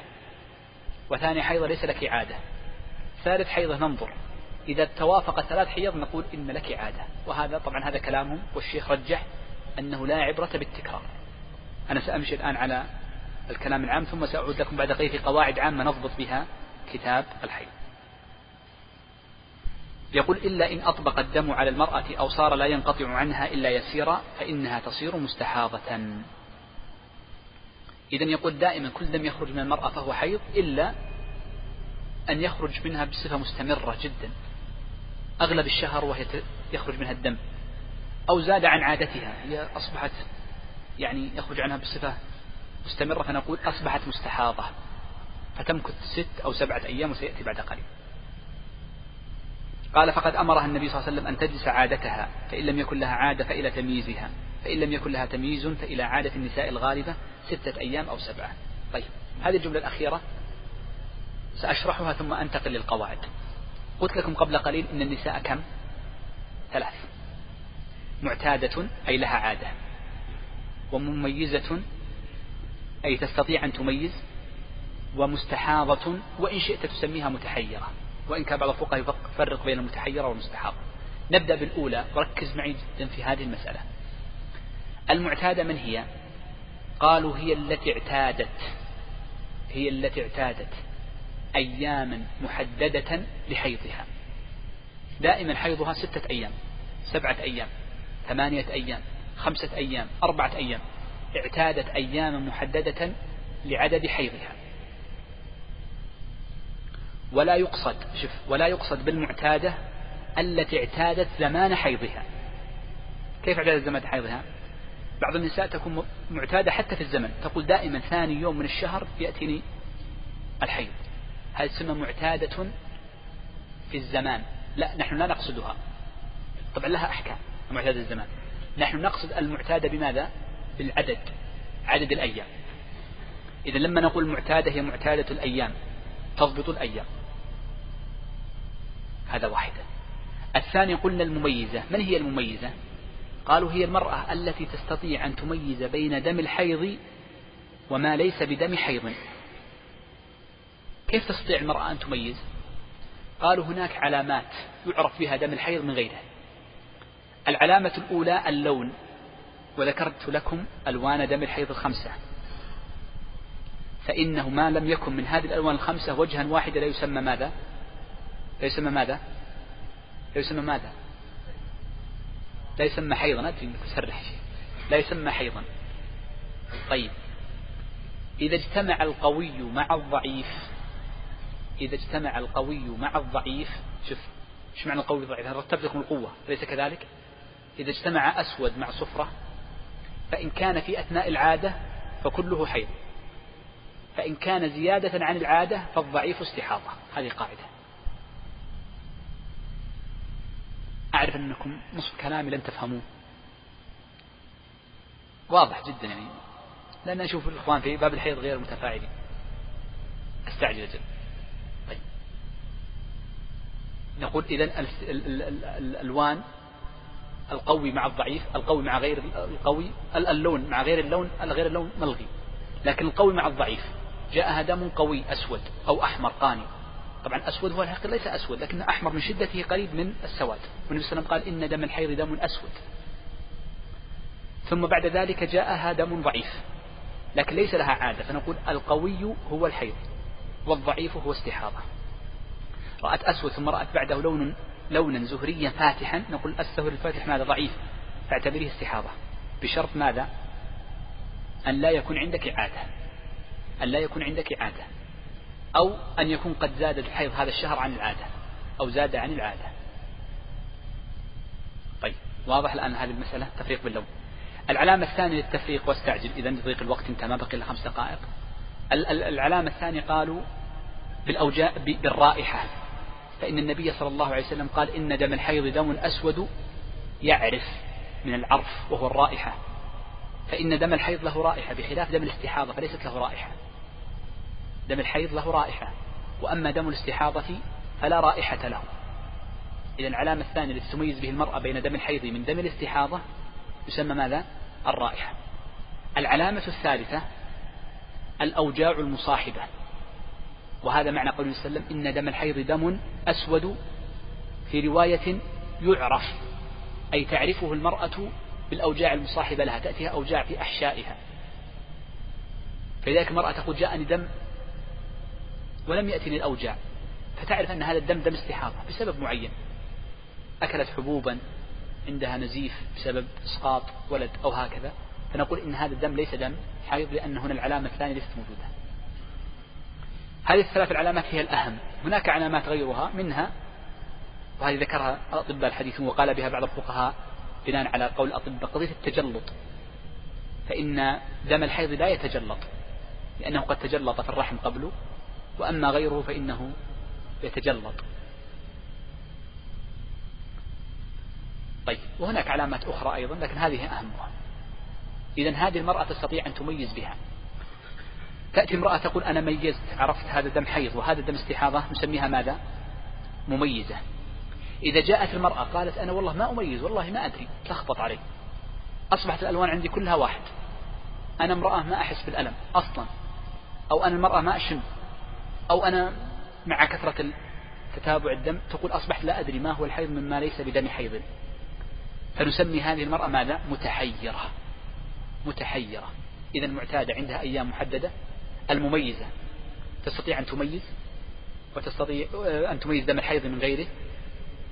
وثاني حيضة ليس لك عادة ثالث حيضة ننظر. إذا توافق ثلاث حيض نقول إن لك عادة وهذا طبعا هذا كلامهم والشيخ رجح أنه لا عبرة بالتكرار. أنا سأمشي الآن على الكلام العام ثم سأعود لكم بعد قليل في قواعد عامة نضبط بها كتاب الحيض يقول إلا إن أطبق الدم على المرأة أو صار لا ينقطع عنها إلا يسيرا فإنها تصير مستحاضة. إذا يقول دائما كل دم يخرج من المرأة فهو حيض إلا أن يخرج منها بصفة مستمرة جدا. أغلب الشهر وهي يخرج منها الدم. أو زاد عن عادتها. هي أصبحت يعني يخرج عنها بصفة مستمرة فنقول أصبحت مستحاضة. فتمكث ست أو سبعة أيام وسيأتي بعد قليل. قال فقد أمرها النبي صلى الله عليه وسلم أن تجلس عادتها فإن لم يكن لها عادة فإلى تمييزها. فإن لم يكن لها تمييز فإلى عادة النساء الغالبة ستة أيام أو سبعة. طيب هذه الجملة الأخيرة سأشرحها ثم أنتقل للقواعد. قلت لكم قبل قليل إن النساء كم؟ ثلاث. معتادة أي لها عادة. ومميزة أي تستطيع أن تميز. ومستحاضة وإن شئت تسميها متحيرة. وإن كان بعض الفقهاء يفرق بين المتحيرة والمستحاضة. نبدأ بالأولى. وركز معي جدا في هذه المسألة. المعتادة من هي؟ قالوا هي التي اعتادت. هي التي اعتادت. أياما محددة لحيضها. دائما حيضها ستة أيام. سبعة أيام. ثمانية أيام خمسة أيام أربعة أيام اعتادت أياما محددة لعدد حيضها. ولا يقصد شوف ولا يقصد بالمعتادة التي اعتادت زمان حيضها. كيف اعتادت زمان حيضها؟ بعض النساء تكون معتادة حتى في الزمن. تقول دائما ثاني يوم من الشهر يأتيني الحيض. هذه تسمى معتادة في الزمان. لا نحن لا نقصدها. طبعا لها أحكام. معتادة الزمان. نحن نقصد المعتادة بماذا؟ بالعدد عدد الأيام. إذا لما نقول معتادة هي معتادة الأيام تضبط الأيام. هذا واحدة. الثاني قلنا المميزة. من هي المميزة؟ قالوا هي المرأة التي تستطيع أن تميز بين دم الحيض وما ليس بدم حيض. كيف تستطيع المرأة أن تميز؟ قالوا هناك علامات يعرف بها دم الحيض من غيره العلامة الأولى اللون وذكرت لكم ألوان دم الحيض الخمسة. فإنه ما لم يكن من هذه الألوان الخمسة وجها واحدا لا يسمى ماذا؟ لا يسمى ماذا؟ لا يسمى ماذا؟ لا يسمى حيضا شيء لا يسمى حيضا. طيب. إذا اجتمع القوي مع الضعيف إذا اجتمع القوي مع الضعيف شوف إيش معنى القوي والضعيف؟ أنا رتبت لكم القوة أليس كذلك؟ إذا اجتمع أسود مع صفرة فإن كان في أثناء العادة فكله حيض. فإن كان زيادة عن العادة فالضعيف استحاضة. هذه قاعدة. أعرف أنكم نصف كلامي لن تفهموه. واضح جدا يعني. لأن أشوف الإخوان في باب الحيض غير متفاعلين. أستعجل أجل. طيب. نقول إذا الألوان القوي مع الضعيف القوي مع غير القوي اللون مع غير اللون غير اللون ملغي. لكن القوي مع الضعيف. جاءها دم قوي أسود أو أحمر قاني. طبعا أسود هو الحقيقة ليس أسود لكن أحمر من شدته قريب من السواد. والنبي صلى الله عليه وسلم قال إن دم الحيض دم أسود. ثم بعد ذلك جاءها دم ضعيف. لكن ليس لها عادة. فنقول القوي هو الحيض والضعيف هو استحاضة. رأت أسود ثم رأت بعده لون لونا زهريا فاتحا نقول السهر الفاتح ماذا؟ ضعيف. فاعتبره استحاضة. بشرط ماذا؟ أن لا يكون عندك عادة أن لا يكون عندك عادة أو أن يكون قد زاد الحيض هذا الشهر عن العادة. أو زاد عن العادة. طيب واضح الآن هذه المسألة؟ تفريق باللون. العلامة الثانية للتفريق واستعجل. إذا ضيق الوقت انتهى ما بقي إلا خمس دقائق. العلامة الثانية قالوا بالأوجاء بالرائحة. فإن النبي صلى الله عليه وسلم قال إن دم الحيض دم أسود يعرف من العرف وهو الرائحة. فإن دم الحيض له رائحة بخلاف دم الاستحاضة فليست له رائحة. دم الحيض له رائحة وأما دم الاستحاضة فلا رائحة له. إذا العلامة الثانية التي تميز به المرأة بين دم الحيض من دم الاستحاضة يسمى ماذا؟ الرائحة. العلامة الثالثة الأوجاع المصاحبة. وهذا معنى قوله صلى الله عليه وسلم إن دم الحيض دم أسود في رواية يعرف أي تعرفه المرأة بالأوجاع المصاحبة لها تأتيها أوجاع في أحشائها. فلذلك المرأة تقول جاءني دم ولم يأتني الأوجاع. فتعرف أن هذا الدم دم استحاضة بسبب معين. أكلت حبوبا عندها نزيف بسبب إسقاط ولد أو هكذا. فنقول إن هذا الدم ليس دم حيض لأن هنا العلامة الثانية ليست موجودة. هذه الثلاث العلامات هي الأهم. هناك علامات غيرها منها وهذه ذكرها أطباء الحديث وقال بها بعض الفقهاء بناء على قول الأطباء قضية التجلط. فإن دم الحيض لا يتجلط لأنه قد تجلط في الرحم قبله وأما غيره فإنه يتجلط. طيب وهناك علامات أخرى أيضا لكن هذه أهمها. إذا هذه المرأة تستطيع أن تميز بها. تأتي امرأة تقول أنا ميزت عرفت هذا دم حيض وهذا دم استحاضة نسميها ماذا؟ مميزة. إذا جاءت المرأة قالت أنا والله ما أميز والله ما أدري تلخبط علي. أصبحت الألوان عندي كلها واحد. أنا امرأة ما أحس بالألم أصلا. أو أنا المرأة ما أشم. أو أنا مع كثرة تتابع الدم تقول أصبحت لا أدري ما هو الحيض مما ليس بدم حيض. فنسمي هذه المرأة ماذا؟ متحيرة. متحيرة. إذا المعتادة عندها أيام محددة؟ المميزة. تستطيع أن تميز وتستطيع أن تميز دم الحيض من غيره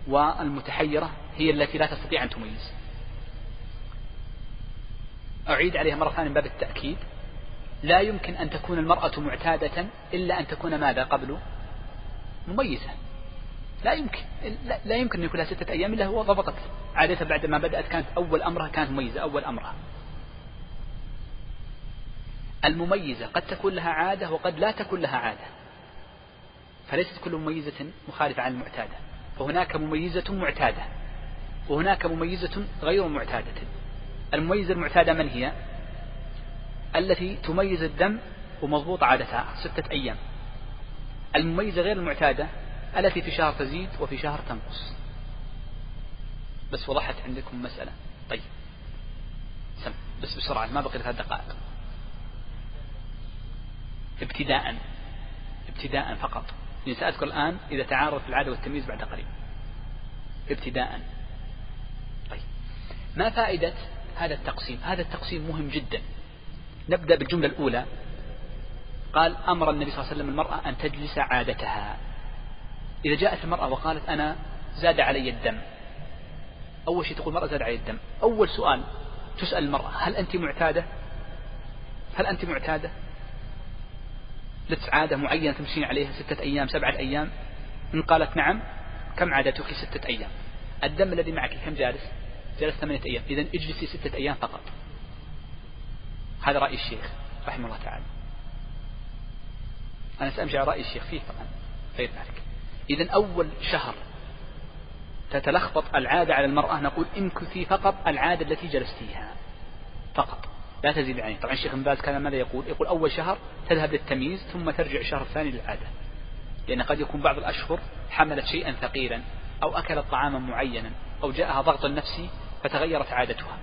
والمتحيرة هي التي لا تستطيع أن تميز. أعيد عليها مرة ثانية من باب التأكيد. لا يمكن أن تكون المرأة معتادة إلا أن تكون ماذا قبل؟ مميزة. لا يمكن لا يمكن أن يكون لها ستة أيام إلا هو ضبطت عادة بعد ما بدأت كانت أول أمرها كانت مميزة أول أمرها. المميزة قد تكون لها عادة وقد لا تكون لها عادة. فليست كل مميزة مخالفة عن المعتادة. فهناك مميزة معتادة وهناك مميزة غير معتادة. المميزة المعتادة من هي؟ التي تميز الدم ومضبوط عادتها ستة أيام. المميزة غير المعتادة التي في شهر تزيد وفي شهر تنقص. بس وضحت عندكم مسألة. طيب. سم. بس بسرعة ما بقي ثلاث دقائق. ابتداء ابتداء فقط. يعني سأذكر الآن إذا تعارض العادة والتمييز بعد قليل. ابتداء. طيب. ما فائدة هذا التقسيم؟ هذا التقسيم مهم جدا. نبدأ بالجملة الأولى. قال أمر النبي صلى الله عليه وسلم المرأة أن تجلس عادتها. إذا جاءت المرأة وقالت أنا زاد علي الدم. أول شيء تقول المرأة زاد علي الدم. أول سؤال تسأل المرأة هل أنت معتادة؟ هل أنت معتادة؟ لك عادة معينة تمشين عليها ستة أيام سبعة أيام. إن قالت نعم كم عادتك ستة أيام؟ الدم الذي معك كم جالس؟ جلس ثمانية أيام. إذا اجلسي ستة أيام فقط. هذا رأي الشيخ رحمه الله تعالى. أنا سأمشي على رأي الشيخ فيه طبعا غير ذلك. إذا أول شهر تتلخبط العادة على المرأة نقول امكثي فقط العادة التي جلستيها. فقط. لا تزيد عليه طبعا الشيخ باز كان ماذا يقول؟ يقول أول شهر تذهب للتمييز ثم ترجع الشهر الثاني للعادة. لأن قد يكون بعض الأشهر حملت شيئا ثقيلا أو أكلت طعاما معينا أو جاءها ضغط نفسي فتغيرت عادتها.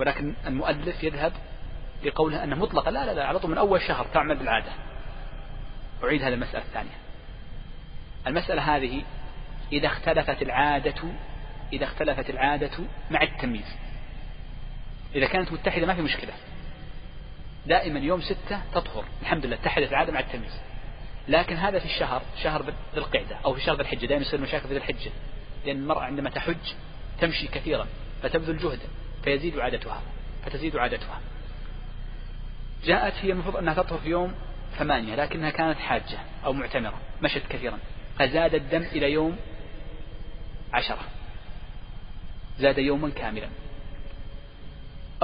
ولكن المؤلف يذهب لقوله أنه مطلقة لا لا لا على طول من أول شهر تعمل بالعادة. أعيد هذه المسألة الثانية. المسألة هذه إذا اختلفت العادة إذا اختلفت العادة مع التمييز. إذا كانت متحدة ما في مشكلة. دائما يوم ستة تطهر. الحمد لله اتحدت العادة مع التمييز. لكن هذا في الشهر شهر ذي القعدة أو في شهر ذي الحجة. دائما يصير مشاكل في ذي الحجة. لأن المرأة عندما تحج تمشي كثيرا فتبذل جهدا فيزيد عادتها فتزيد عادتها. جاءت هي المفروض أنها تطهر في يوم ثمانية لكنها كانت حاجة أو معتمرة. مشت كثيرا. فزاد الدم إلى يوم عشرة. زاد يوما كاملا.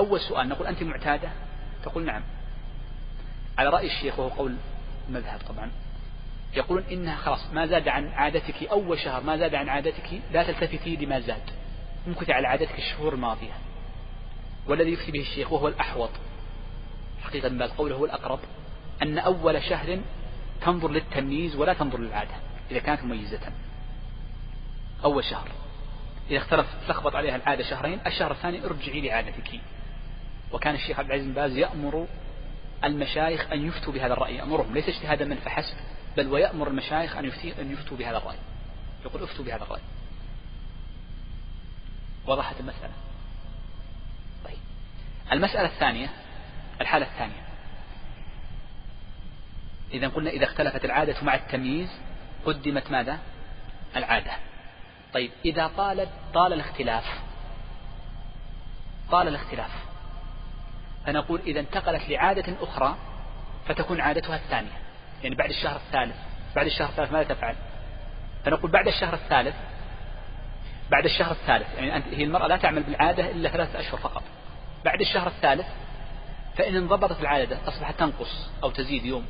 أول سؤال نقول أنت معتادة؟ تقول نعم. على رأي الشيخ وهو قول المذهب طبعا. يقولون إنها خلاص ما زاد عن عادتك أول شهر ما زاد عن عادتك لا تلتفتي لما زاد. ممكن على عادتك الشهور الماضية. والذي يفتي به الشيخ وهو الأحوط. حقيقة من قوله هو الأقرب أن أول شهر تنظر للتمييز ولا تنظر للعادة إذا كانت مميزة. أول شهر. إذا اختلف تلخبط عليها العادة شهرين الشهر الثاني ارجعي لعادتك. وكان الشيخ عبد العزيز بن باز يأمر المشايخ أن يفتوا بهذا الرأي يأمرهم ليس اجتهادا من فحسب بل ويأمر المشايخ أن أن يفتوا بهذا الرأي. يقول افتوا بهذا الرأي. وضحت المسألة. طيب. المسألة الثانية الحالة الثانية. إذا قلنا إذا اختلفت العادة مع التمييز قدمت ماذا؟ العادة. طيب إذا طالت طال الاختلاف. طال الاختلاف. فنقول إذا انتقلت لعادة أخرى فتكون عادتها الثانية. يعني بعد الشهر الثالث. بعد الشهر الثالث ماذا تفعل؟ فنقول بعد الشهر الثالث بعد الشهر الثالث يعني أنت هي المرأة لا تعمل بالعادة إلا ثلاثة أشهر فقط. بعد الشهر الثالث فإن انضبطت العادة أصبحت تنقص أو تزيد يوم.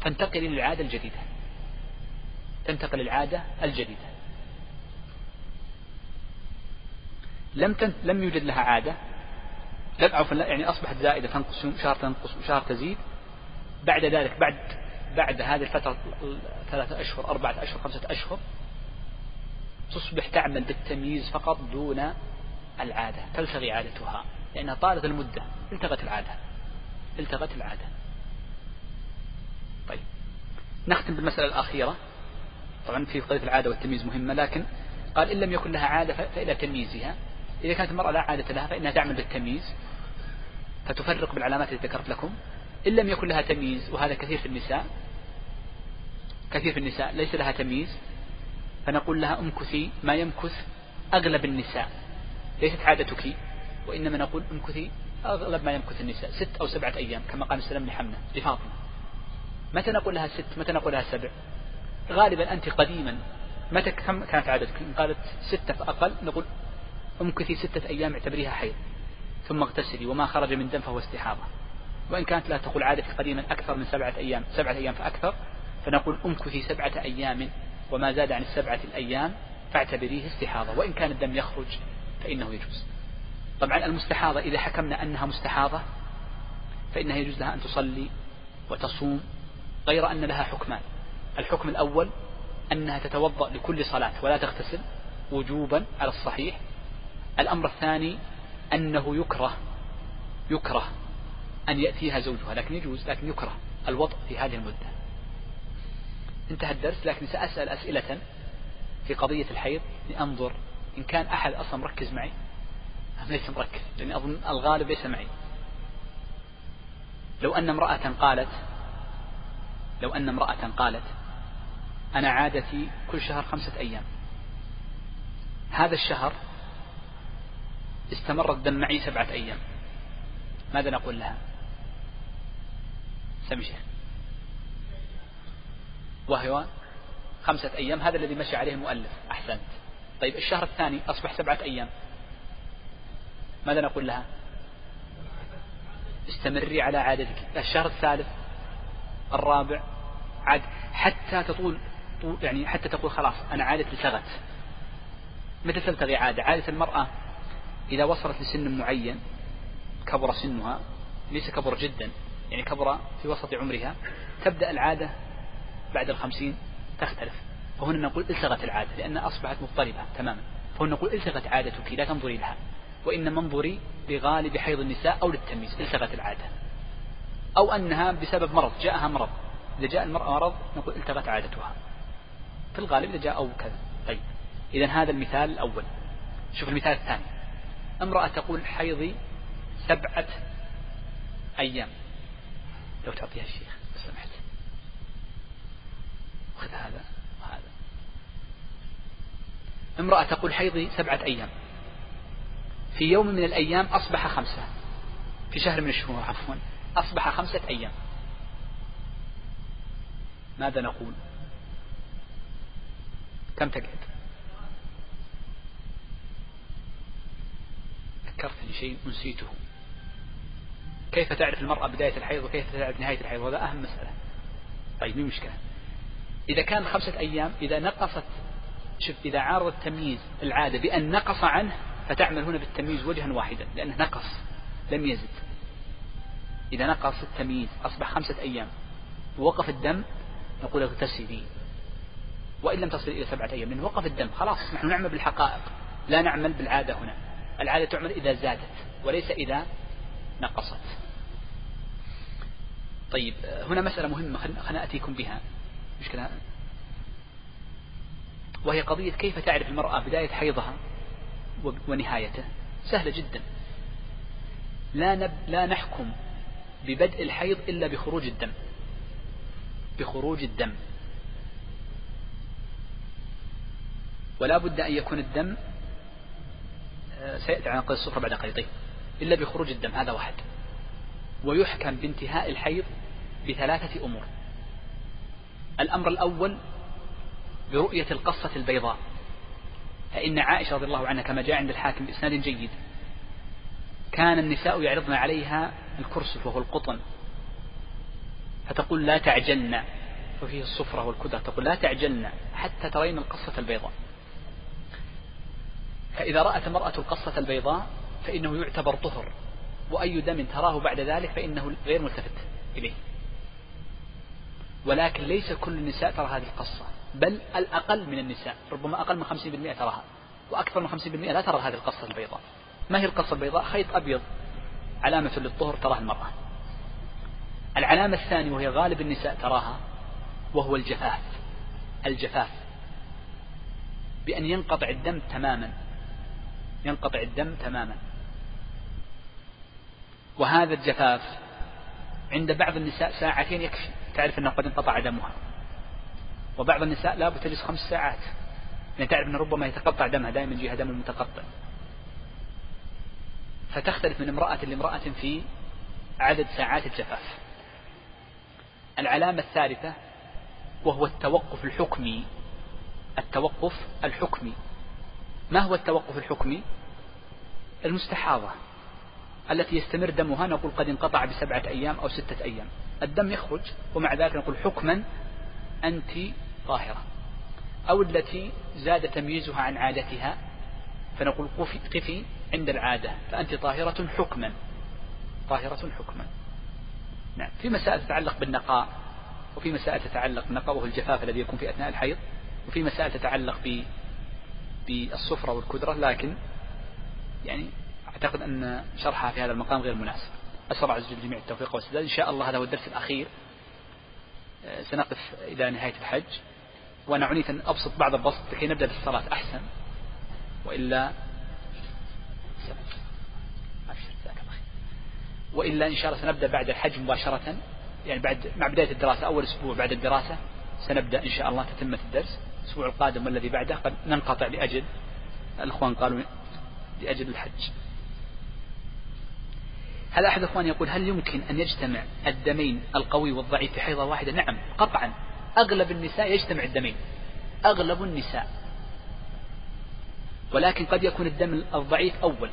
فانتقل إلى العادة الجديدة. تنتقل العادة الجديدة. لم تن... لم يوجد لها عادة. لم عفوا يعني أصبحت زائدة تنقص شهر تنقص وشهر تزيد. بعد ذلك بعد بعد هذه الفترة ثلاثة أشهر أربعة أشهر خمسة أشهر تصبح تعمل بالتمييز فقط دون العادة تلتغي عادتها لأنها طالت المدة التغت العادة التغت العادة. طيب نختم بالمسألة الأخيرة. طبعا في قضية العادة والتمييز مهمة لكن قال إن لم يكن لها عادة فإلى تمييزها. إذا كانت المرأة لا عادة لها فإنها تعمل بالتمييز فتفرق بالعلامات التي ذكرت لكم. إن لم يكن لها تمييز وهذا كثير في النساء كثير في النساء ليس لها تمييز فنقول لها امكثي ما يمكث أغلب النساء. ليست عادتك وإنما نقول امكثي أغلب ما يمكث النساء. ست أو سبعة أيام كما قال السلام لحمنة لفاطمة. متى نقول لها ست؟ متى نقول لها سبع؟ غالبا أنت قديما. متى كم كانت عادتك؟ إن قالت ستة فأقل نقول امكثي ستة أيام اعتبريها حيض ثم اغتسلي وما خرج من دم فهو استحاضة. وإن كانت لا تقول عادتك قديما أكثر من سبعة أيام سبعة أيام فأكثر فنقول امكثي سبعة أيام وما زاد عن السبعة الأيام فاعتبريه استحاضة. وإن كان الدم يخرج فإنه يجوز. طبعا المستحاضة إذا حكمنا أنها مستحاضة فإنها يجوز لها أن تصلي وتصوم غير أن لها حكمان. الحكم الأول أنها تتوضأ لكل صلاة ولا تغتسل وجوبا على الصحيح الأمر الثاني أنه يكره يكره أن يأتيها زوجها لكن يجوز لكن يكره الوضع في هذه المدة. انتهى الدرس لكن سأسأل أسئلة في قضية الحيض لأنظر إن كان أحد أصلا مركز معي. ليس مركز لأني أظن الغالب ليس معي. لو أن امرأة قالت لو أن امرأة قالت أنا عادتي كل شهر خمسة أيام. هذا الشهر استمر الدم معي سبعة أيام. ماذا نقول لها؟ سمي شيخ. وهو خمسة أيام هذا الذي مشي عليه المؤلف. أحسنت. طيب الشهر الثاني أصبح سبعة أيام. ماذا نقول لها؟ استمري على عادتك. الشهر الثالث الرابع عاد. حتى تطول يعني حتى تقول خلاص أنا عادتي سغت متى تلتغي عادة؟ عادة المرأة إذا وصلت لسن معين كبر سنها ليس كبر جدا يعني كبر في وسط عمرها تبدأ العادة بعد الخمسين تختلف. فهنا نقول التغت العادة لأنها أصبحت مضطربة تماما. فهنا نقول التغت عادتك لا تنظري لها. وإنما انظري لغالب حيض النساء أو للتمييز التغت العادة. أو أنها بسبب مرض جاءها مرض. إذا جاء المرأة مرض نقول التغت عادتها. في الغالب إذا جاء أو كذا. طيب إذا هذا المثال الأول. شوف المثال الثاني. امرأة تقول حيضي سبعة أيام. لو تعطيها الشيخ سمحت. خذ هذا وهذا. امرأة تقول حيضي سبعة أيام. في يوم من الأيام أصبح خمسة. في شهر من الشهور عفوا أصبح خمسة أيام. ماذا نقول؟ كم تقعد؟ ذكرتني شيء نسيته. كيف تعرف المرأة بداية الحيض وكيف تعرف نهاية الحيض؟ وهذا أهم مسألة. طيب مين مشكلة؟ إذا كان خمسة أيام إذا نقصت شوف إذا عارض التمييز العادة بأن نقص عنه فتعمل هنا بالتمييز وجها واحدا لأنه نقص لم يزد. إذا نقص التمييز أصبح خمسة أيام. ووقف الدم نقول اغتسلي وإن لم تصل إلى سبعة أيام لأنه وقف الدم خلاص نحن نعمل بالحقائق. لا نعمل بالعادة هنا. العادة تعمل إذا زادت وليس إذا نقصت. طيب هنا مسألة مهمة خلنا أتيكم بها. مشكلة وهي قضية كيف تعرف المرأة بداية حيضها ونهايته؟ سهلة جدا. لا, نب لا نحكم ببدء الحيض إلا بخروج الدم. بخروج الدم. ولا بد أن يكون الدم سيأتي عن قيد الصفرة بعد قليل. طيب إلا بخروج الدم هذا واحد. ويحكم بانتهاء الحيض بثلاثة أمور. الأمر الأول برؤية القصة البيضاء. فإن عائشة رضي الله عنها كما جاء عند الحاكم بإسناد جيد كان النساء يعرضن عليها الكرسف وهو القطن. فتقول لا تعجلن. وفيه الصفرة والكدرة تقول لا تعجلن حتى ترين القصة البيضاء. فإذا رأت المرأة القصة البيضاء فإنه يعتبر طهر وأي دم تراه بعد ذلك فإنه غير ملتفت إليه. ولكن ليس كل النساء ترى هذه القصة بل الأقل من النساء ربما أقل من 50% تراها وأكثر من 50% لا ترى هذه القصة البيضاء. ما هي القصة البيضاء؟ خيط أبيض علامة للطهر تراها المرأة. العلامة الثانية وهي غالب النساء تراها وهو الجفاف الجفاف بأن ينقطع الدم تماما. ينقطع الدم تماما. وهذا الجفاف عند بعض النساء ساعتين يكفي. تعرف أنه قد انقطع دمها. وبعض النساء لا تجلس خمس ساعات. يعني تعرف أنه ربما يتقطع دمها دائما يجيها دم المتقطع. فتختلف من امرأة لامرأة في عدد ساعات الجفاف. العلامة الثالثة وهو التوقف الحكمي. التوقف الحكمي. ما هو التوقف الحكمي؟ المستحاضة التي يستمر دمها نقول قد انقطع بسبعة أيام أو ستة أيام. الدم يخرج ومع ذلك نقول حكما أنت طاهرة أو التي زاد تمييزها عن عادتها فنقول قفي عند العادة. فأنت طاهرة حكما طاهرة حكما. نعم. في مسائل تتعلق بالنقاء وفي مسائل تتعلق بالنقاء وهو الجفاف الذي يكون في أثناء الحيض وفي مسائل تتعلق بالصفرة والكدرة لكن يعني أعتقد أن شرحها في هذا المقام غير مناسب. أسأل عز وجل جميع التوفيق والسداد. إن شاء الله هذا هو الدرس الأخير. آه، سنقف إلى نهاية الحج. وأنا عنيت أن أبسط بعض البسط لكي نبدأ بالصلاة. أحسن. وإلا وإلا إن شاء الله سنبدأ بعد الحج مباشرة. يعني بعد مع بداية الدراسة أول أسبوع بعد الدراسة سنبدأ إن شاء الله تتمة الدرس. الأسبوع القادم والذي بعده قد ننقطع لأجل. الأخوان قالوا لأجل الحج. هل أحد الأخوان يقول هل يمكن أن يجتمع الدمين القوي والضعيف في حيضة واحدة؟ نعم قطعا. أغلب النساء يجتمع الدمين. أغلب النساء. ولكن قد يكون الدم الضعيف أول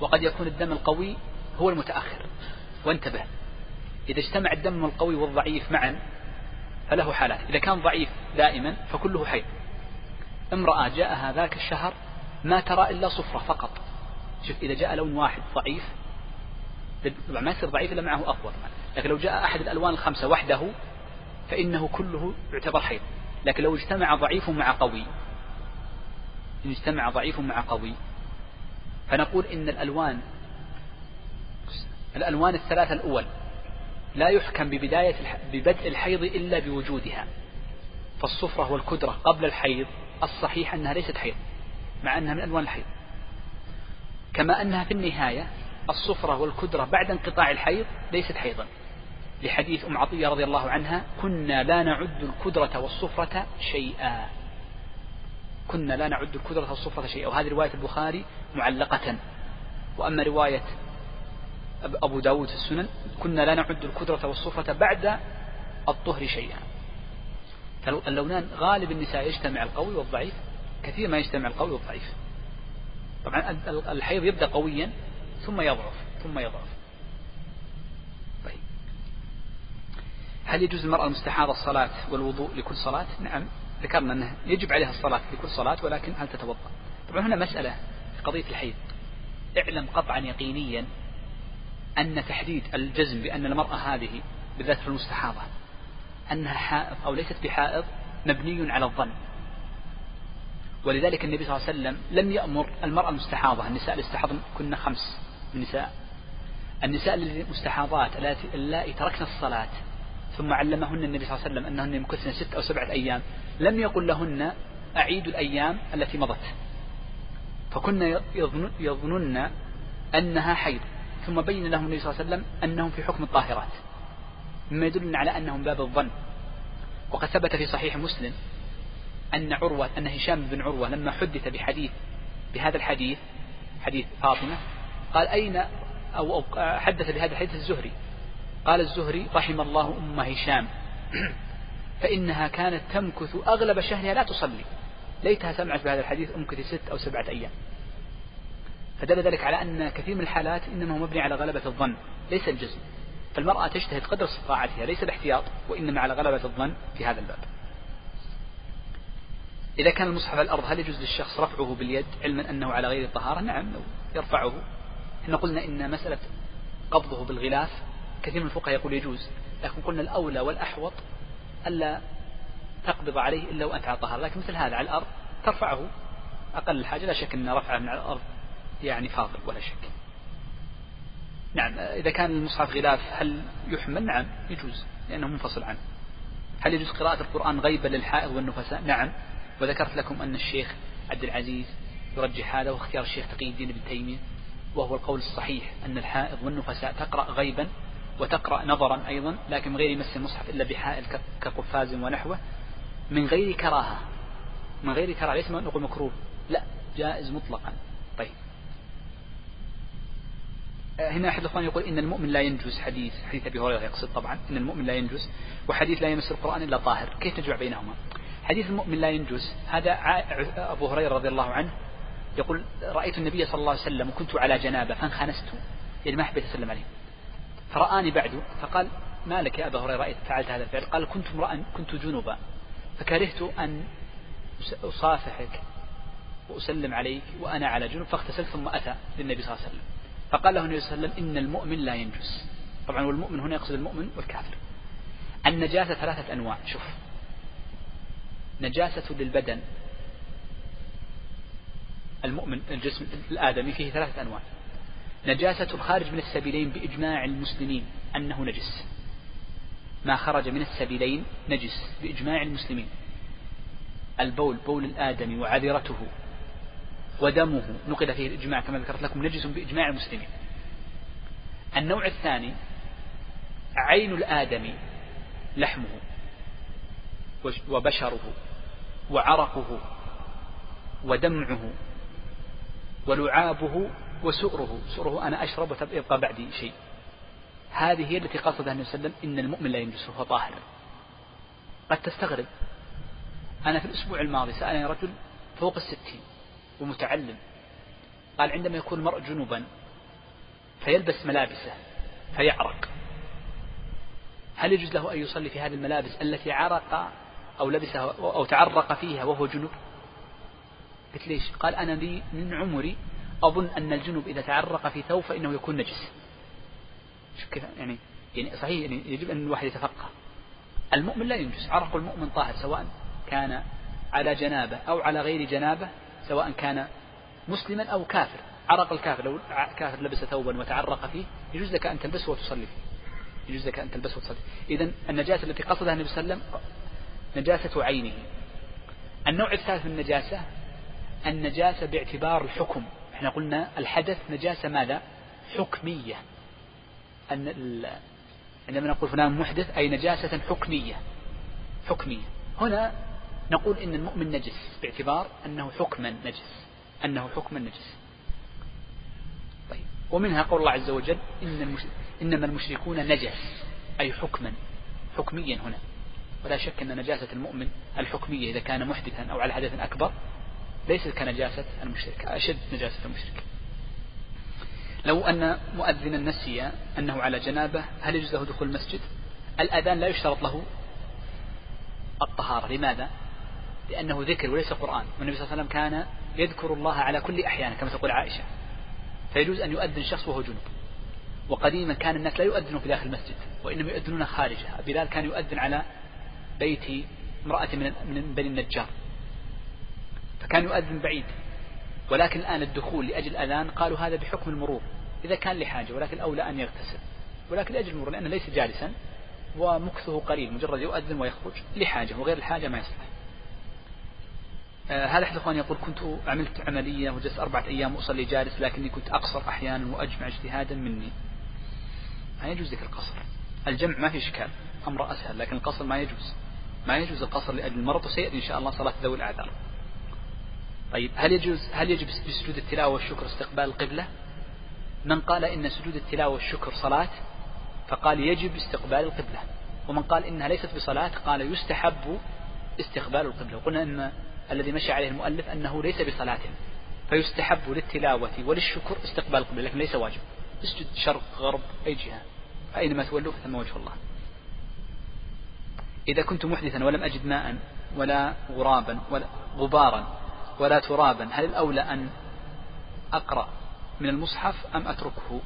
وقد يكون الدم القوي هو المتأخر. وانتبه إذا اجتمع الدم القوي والضعيف معا فله حالات. إذا كان ضعيف دائما فكله حيض. امرأة جاءها ذاك الشهر ما ترى إلا صفرة فقط. شوف إذا جاء لون واحد ضعيف طبعا ما يصير ضعيف إلا معه أقوى لكن لو جاء أحد الألوان الخمسة وحده فإنه كله يعتبر حيض. لكن لو اجتمع ضعيف مع قوي إن اجتمع ضعيف مع قوي فنقول إن الألوان الألوان الثلاثة الأول لا يحكم ببداية ببدء الحيض إلا بوجودها. فالصفرة والكدرة قبل الحيض الصحيح أنها ليست حيض. مع أنها من ألوان الحيض. كما أنها في النهاية الصفرة والكدرة بعد انقطاع الحيض ليست حيضا. لحديث أم عطية رضي الله عنها كنا لا نعد الكدرة والصفرة شيئا. كنا لا نعد الكدرة والصفرة شيئا. وهذه رواية البخاري معلقة. وأما رواية أبو داود في السنن كنا لا نعد الكدرة والصفرة بعد الطهر شيئا. فاللونان غالب النساء يجتمع القوي والضعيف كثير ما يجتمع القوي والضعيف طبعا الحيض يبدأ قويا ثم يضعف ثم يضعف. طيب. هل يجوز المرأة المستحاضة الصلاة والوضوء لكل صلاة؟ نعم ذكرنا أنه يجب عليها الصلاة لكل صلاة ولكن هل تتوضأ؟ طبعا هنا مسألة في قضية الحيض. اعلم قطعا يقينيا أن تحديد الجزم بأن المرأة هذه بالذات في المستحاضة أنها حائض أو ليست بحائض مبني على الظن. ولذلك النبي صلى الله عليه وسلم لم يأمر المرأة المستحاضة النساء اللي استحضن كنا خمس نساء النساء. المستحاضات اللاتي تركن الصلاة ثم علمهن النبي صلى الله عليه وسلم أنهن يمكثن ست أو سبعة أيام لم يقل لهن أعيد الأيام التي مضت. فكنا يظنن أنها حيض. ثم بين لهم النبي صلى الله عليه وسلم أنهم في حكم الطاهرات مما يدل على أنهم باب الظن. وقد ثبت في صحيح مسلم أن عروة أن هشام بن عروة لما حدث بحديث بهذا الحديث حديث فاطمة قال أين أو, حدث بهذا الحديث الزهري. قال الزهري رحم الله أم هشام [CLEARS THROAT] فإنها كانت تمكث أغلب شهرها لا تصلي. ليتها سمعت بهذا الحديث أمكث ست أو سبعة أيام. فدل ذلك على أن كثير من الحالات إنما هو مبني على غلبة الظن ليس الجزم فالمرأة تجتهد قدر استطاعتها ليس الاحتياط وإنما على غلبة الظن في هذا الباب. إذا كان المصحف على الأرض هل يجوز للشخص رفعه باليد علما أنه على غير الطهارة؟ نعم يرفعه. إحنا قلنا إن مسألة قبضه بالغلاف كثير من الفقهاء يقول يجوز لكن قلنا الأولى والأحوط ألا تقبض عليه إلا وأنت على طهارة لكن مثل هذا على الأرض ترفعه. أقل الحاجة لا شك أن رفعه من على الأرض يعني فاضل ولا شك. نعم إذا كان المصحف غلاف هل يحمل؟ نعم يجوز لأنه منفصل عنه. هل يجوز قراءة القرآن غيبا للحائض والنفساء؟ نعم. وذكرت لكم أن الشيخ عبد العزيز يرجح هذا واختيار الشيخ تقي الدين ابن تيمية وهو القول الصحيح أن الحائض والنفساء تقرأ غيبا وتقرأ نظرا أيضا لكن من غير مس المصحف إلا بحائل كقفاز ونحوه. من غير كراهة من غير كراهة ليس نقول مكروه. لا جائز مطلقا. طيب. هنا أحد الأخوان يقول إن المؤمن لا ينجز حديث حديث أبي هريرة يقصد طبعا إن المؤمن لا ينجز وحديث لا يمس القرآن إلا طاهر. كيف نجمع بينهما؟ حديث المؤمن لا ينجز هذا أبو هريرة رضي الله عنه يقول رأيت النبي صلى الله عليه وسلم وكنت على جنابة فانخنست. يعني ما حبيت أسلم عليه. فرآني بعده فقال ما لك يا أبا هريرة رأيت فعلت هذا الفعل؟ قال كنت امرأ كنت جنوبا فكرهت أن أصافحك وأسلم عليك وأنا على جنوب فاغتسلت ثم أتى للنبي صلى الله عليه وسلم. فقال له النبي صلى الله عليه وسلم إن المؤمن لا ينجس. طبعا والمؤمن هنا يقصد المؤمن والكافر. النجاسة ثلاثة أنواع. شوف نجاسة للبدن. المؤمن الجسم الآدمي فيه ثلاثة أنواع. نجاسة الخارج من السبيلين بإجماع المسلمين أنه نجس. ما خرج من السبيلين نجس بإجماع المسلمين. البول بول الآدمي وعذرته ودمه. نقل فيه الإجماع كما ذكرت لكم نجس بإجماع المسلمين. النوع الثاني عين الآدمي لحمه وبشره. وعرقه ودمعه ولعابه وسؤره. سؤره أنا أشرب ويبقى بعدي شيء. هذه هي التي قصدها النبي صلى الله عليه وسلم إن المؤمن لا ينجس وهو طاهر. قد تستغرب. أنا في الأسبوع الماضي سألني رجل فوق الستين ومتعلم. قال عندما يكون المرء جنوبا فيلبس ملابسه فيعرق. هل يجوز له أن يصلي في هذه الملابس التي عرق أو لبسها أو تعرق فيها وهو جنوب قلت ليش؟ قال أنا لي من عمري أظن أن الجنوب إذا تعرق في ثوب فإنه يكون نجس. شوف كذا يعني يعني صحيح يعني يجب أن الواحد يتفقه. المؤمن لا ينجس. عرق المؤمن طاهر سواء كان على جنابة أو على غير جنابة سواء كان مسلما أو كافر. عرق الكافر لو كافر لبس ثوبا وتعرق فيه يجوز لك أن تلبسه وتصلي فيه. يجوز لك أن تلبسه وتصلي إذا النجاسة التي قصدها النبي صلى الله عليه وسلم نجاسة عينه. النوع الثالث من النجاسة النجاسة باعتبار الحكم. إحنا قلنا الحدث نجاسة ماذا؟ حكمية. أن عندما نقول فلان محدث أي نجاسة حكمية. حكمية. هنا نقول إن المؤمن نجس باعتبار أنه حكما نجس. أنه حكما نجس. طيب. ومنها قول الله عز وجل إن المش... إنما المشركون نجس أي حكما حكميا هنا. ولا شك أن نجاسة المؤمن الحكمية إذا كان محدثا أو على حدث أكبر ليست كنجاسة المشرك أشد نجاسة المشرك. لو أن مؤذنا نسي أنه على جنابة هل يجوز له دخول المسجد؟ الأذان لا يشترط له الطهارة. لماذا؟ لأنه ذكر وليس قرآن. والنبي صلى الله عليه وسلم كان يذكر الله على كل أحيان كما تقول عائشة. فيجوز أن يؤذن شخص وهو جنب. وقديما كان الناس لا يؤذنون في داخل المسجد وإنما يؤذنون خارجه بلال كان يؤذن على بيت امرأة من بني النجار. فكان يؤذن بعيد. ولكن الآن الدخول لأجل الأذان قالوا هذا بحكم المرور. إذا كان لحاجة ولكن الأولى أن يغتسل. ولكن لأجل المرور لأنه ليس جالسا ومكثه قليل. مجرد يؤذن ويخرج لحاجة وغير الحاجة ما يصلح. آه هذا أحد الإخوان يقول كنت عملت عملية وجلست أربعة أيام أصلي جالس لكني كنت أقصر أحيانا وأجمع اجتهادا مني. ما يجوز ذكر القصر. الجمع ما في إشكال. أمر أسهل لكن القصر ما يجوز. ما يجوز القصر لأجل المرض وسيأتي إن شاء الله صلاة ذوي الأعذار. طيب هل يجوز هل يجب بسجود التلاوة والشكر استقبال القبلة؟ من قال إن سجود التلاوة والشكر صلاة فقال يجب استقبال القبلة. ومن قال إنها ليست بصلاة قال يستحب استقبال القبلة. وقلنا أن الذي مشى عليه المؤلف أنه ليس بصلاة فيستحب للتلاوة وللشكر استقبال القبلة لكن ليس واجب. اسجد شرق غرب أي جهة أينما تولوا فثم وجه الله. إذا كنت محدثا ولم أجد ماء ولا غرابا ولا غبارا ولا ترابا هل الأولى أن أقرأ من المصحف أم أتركه؟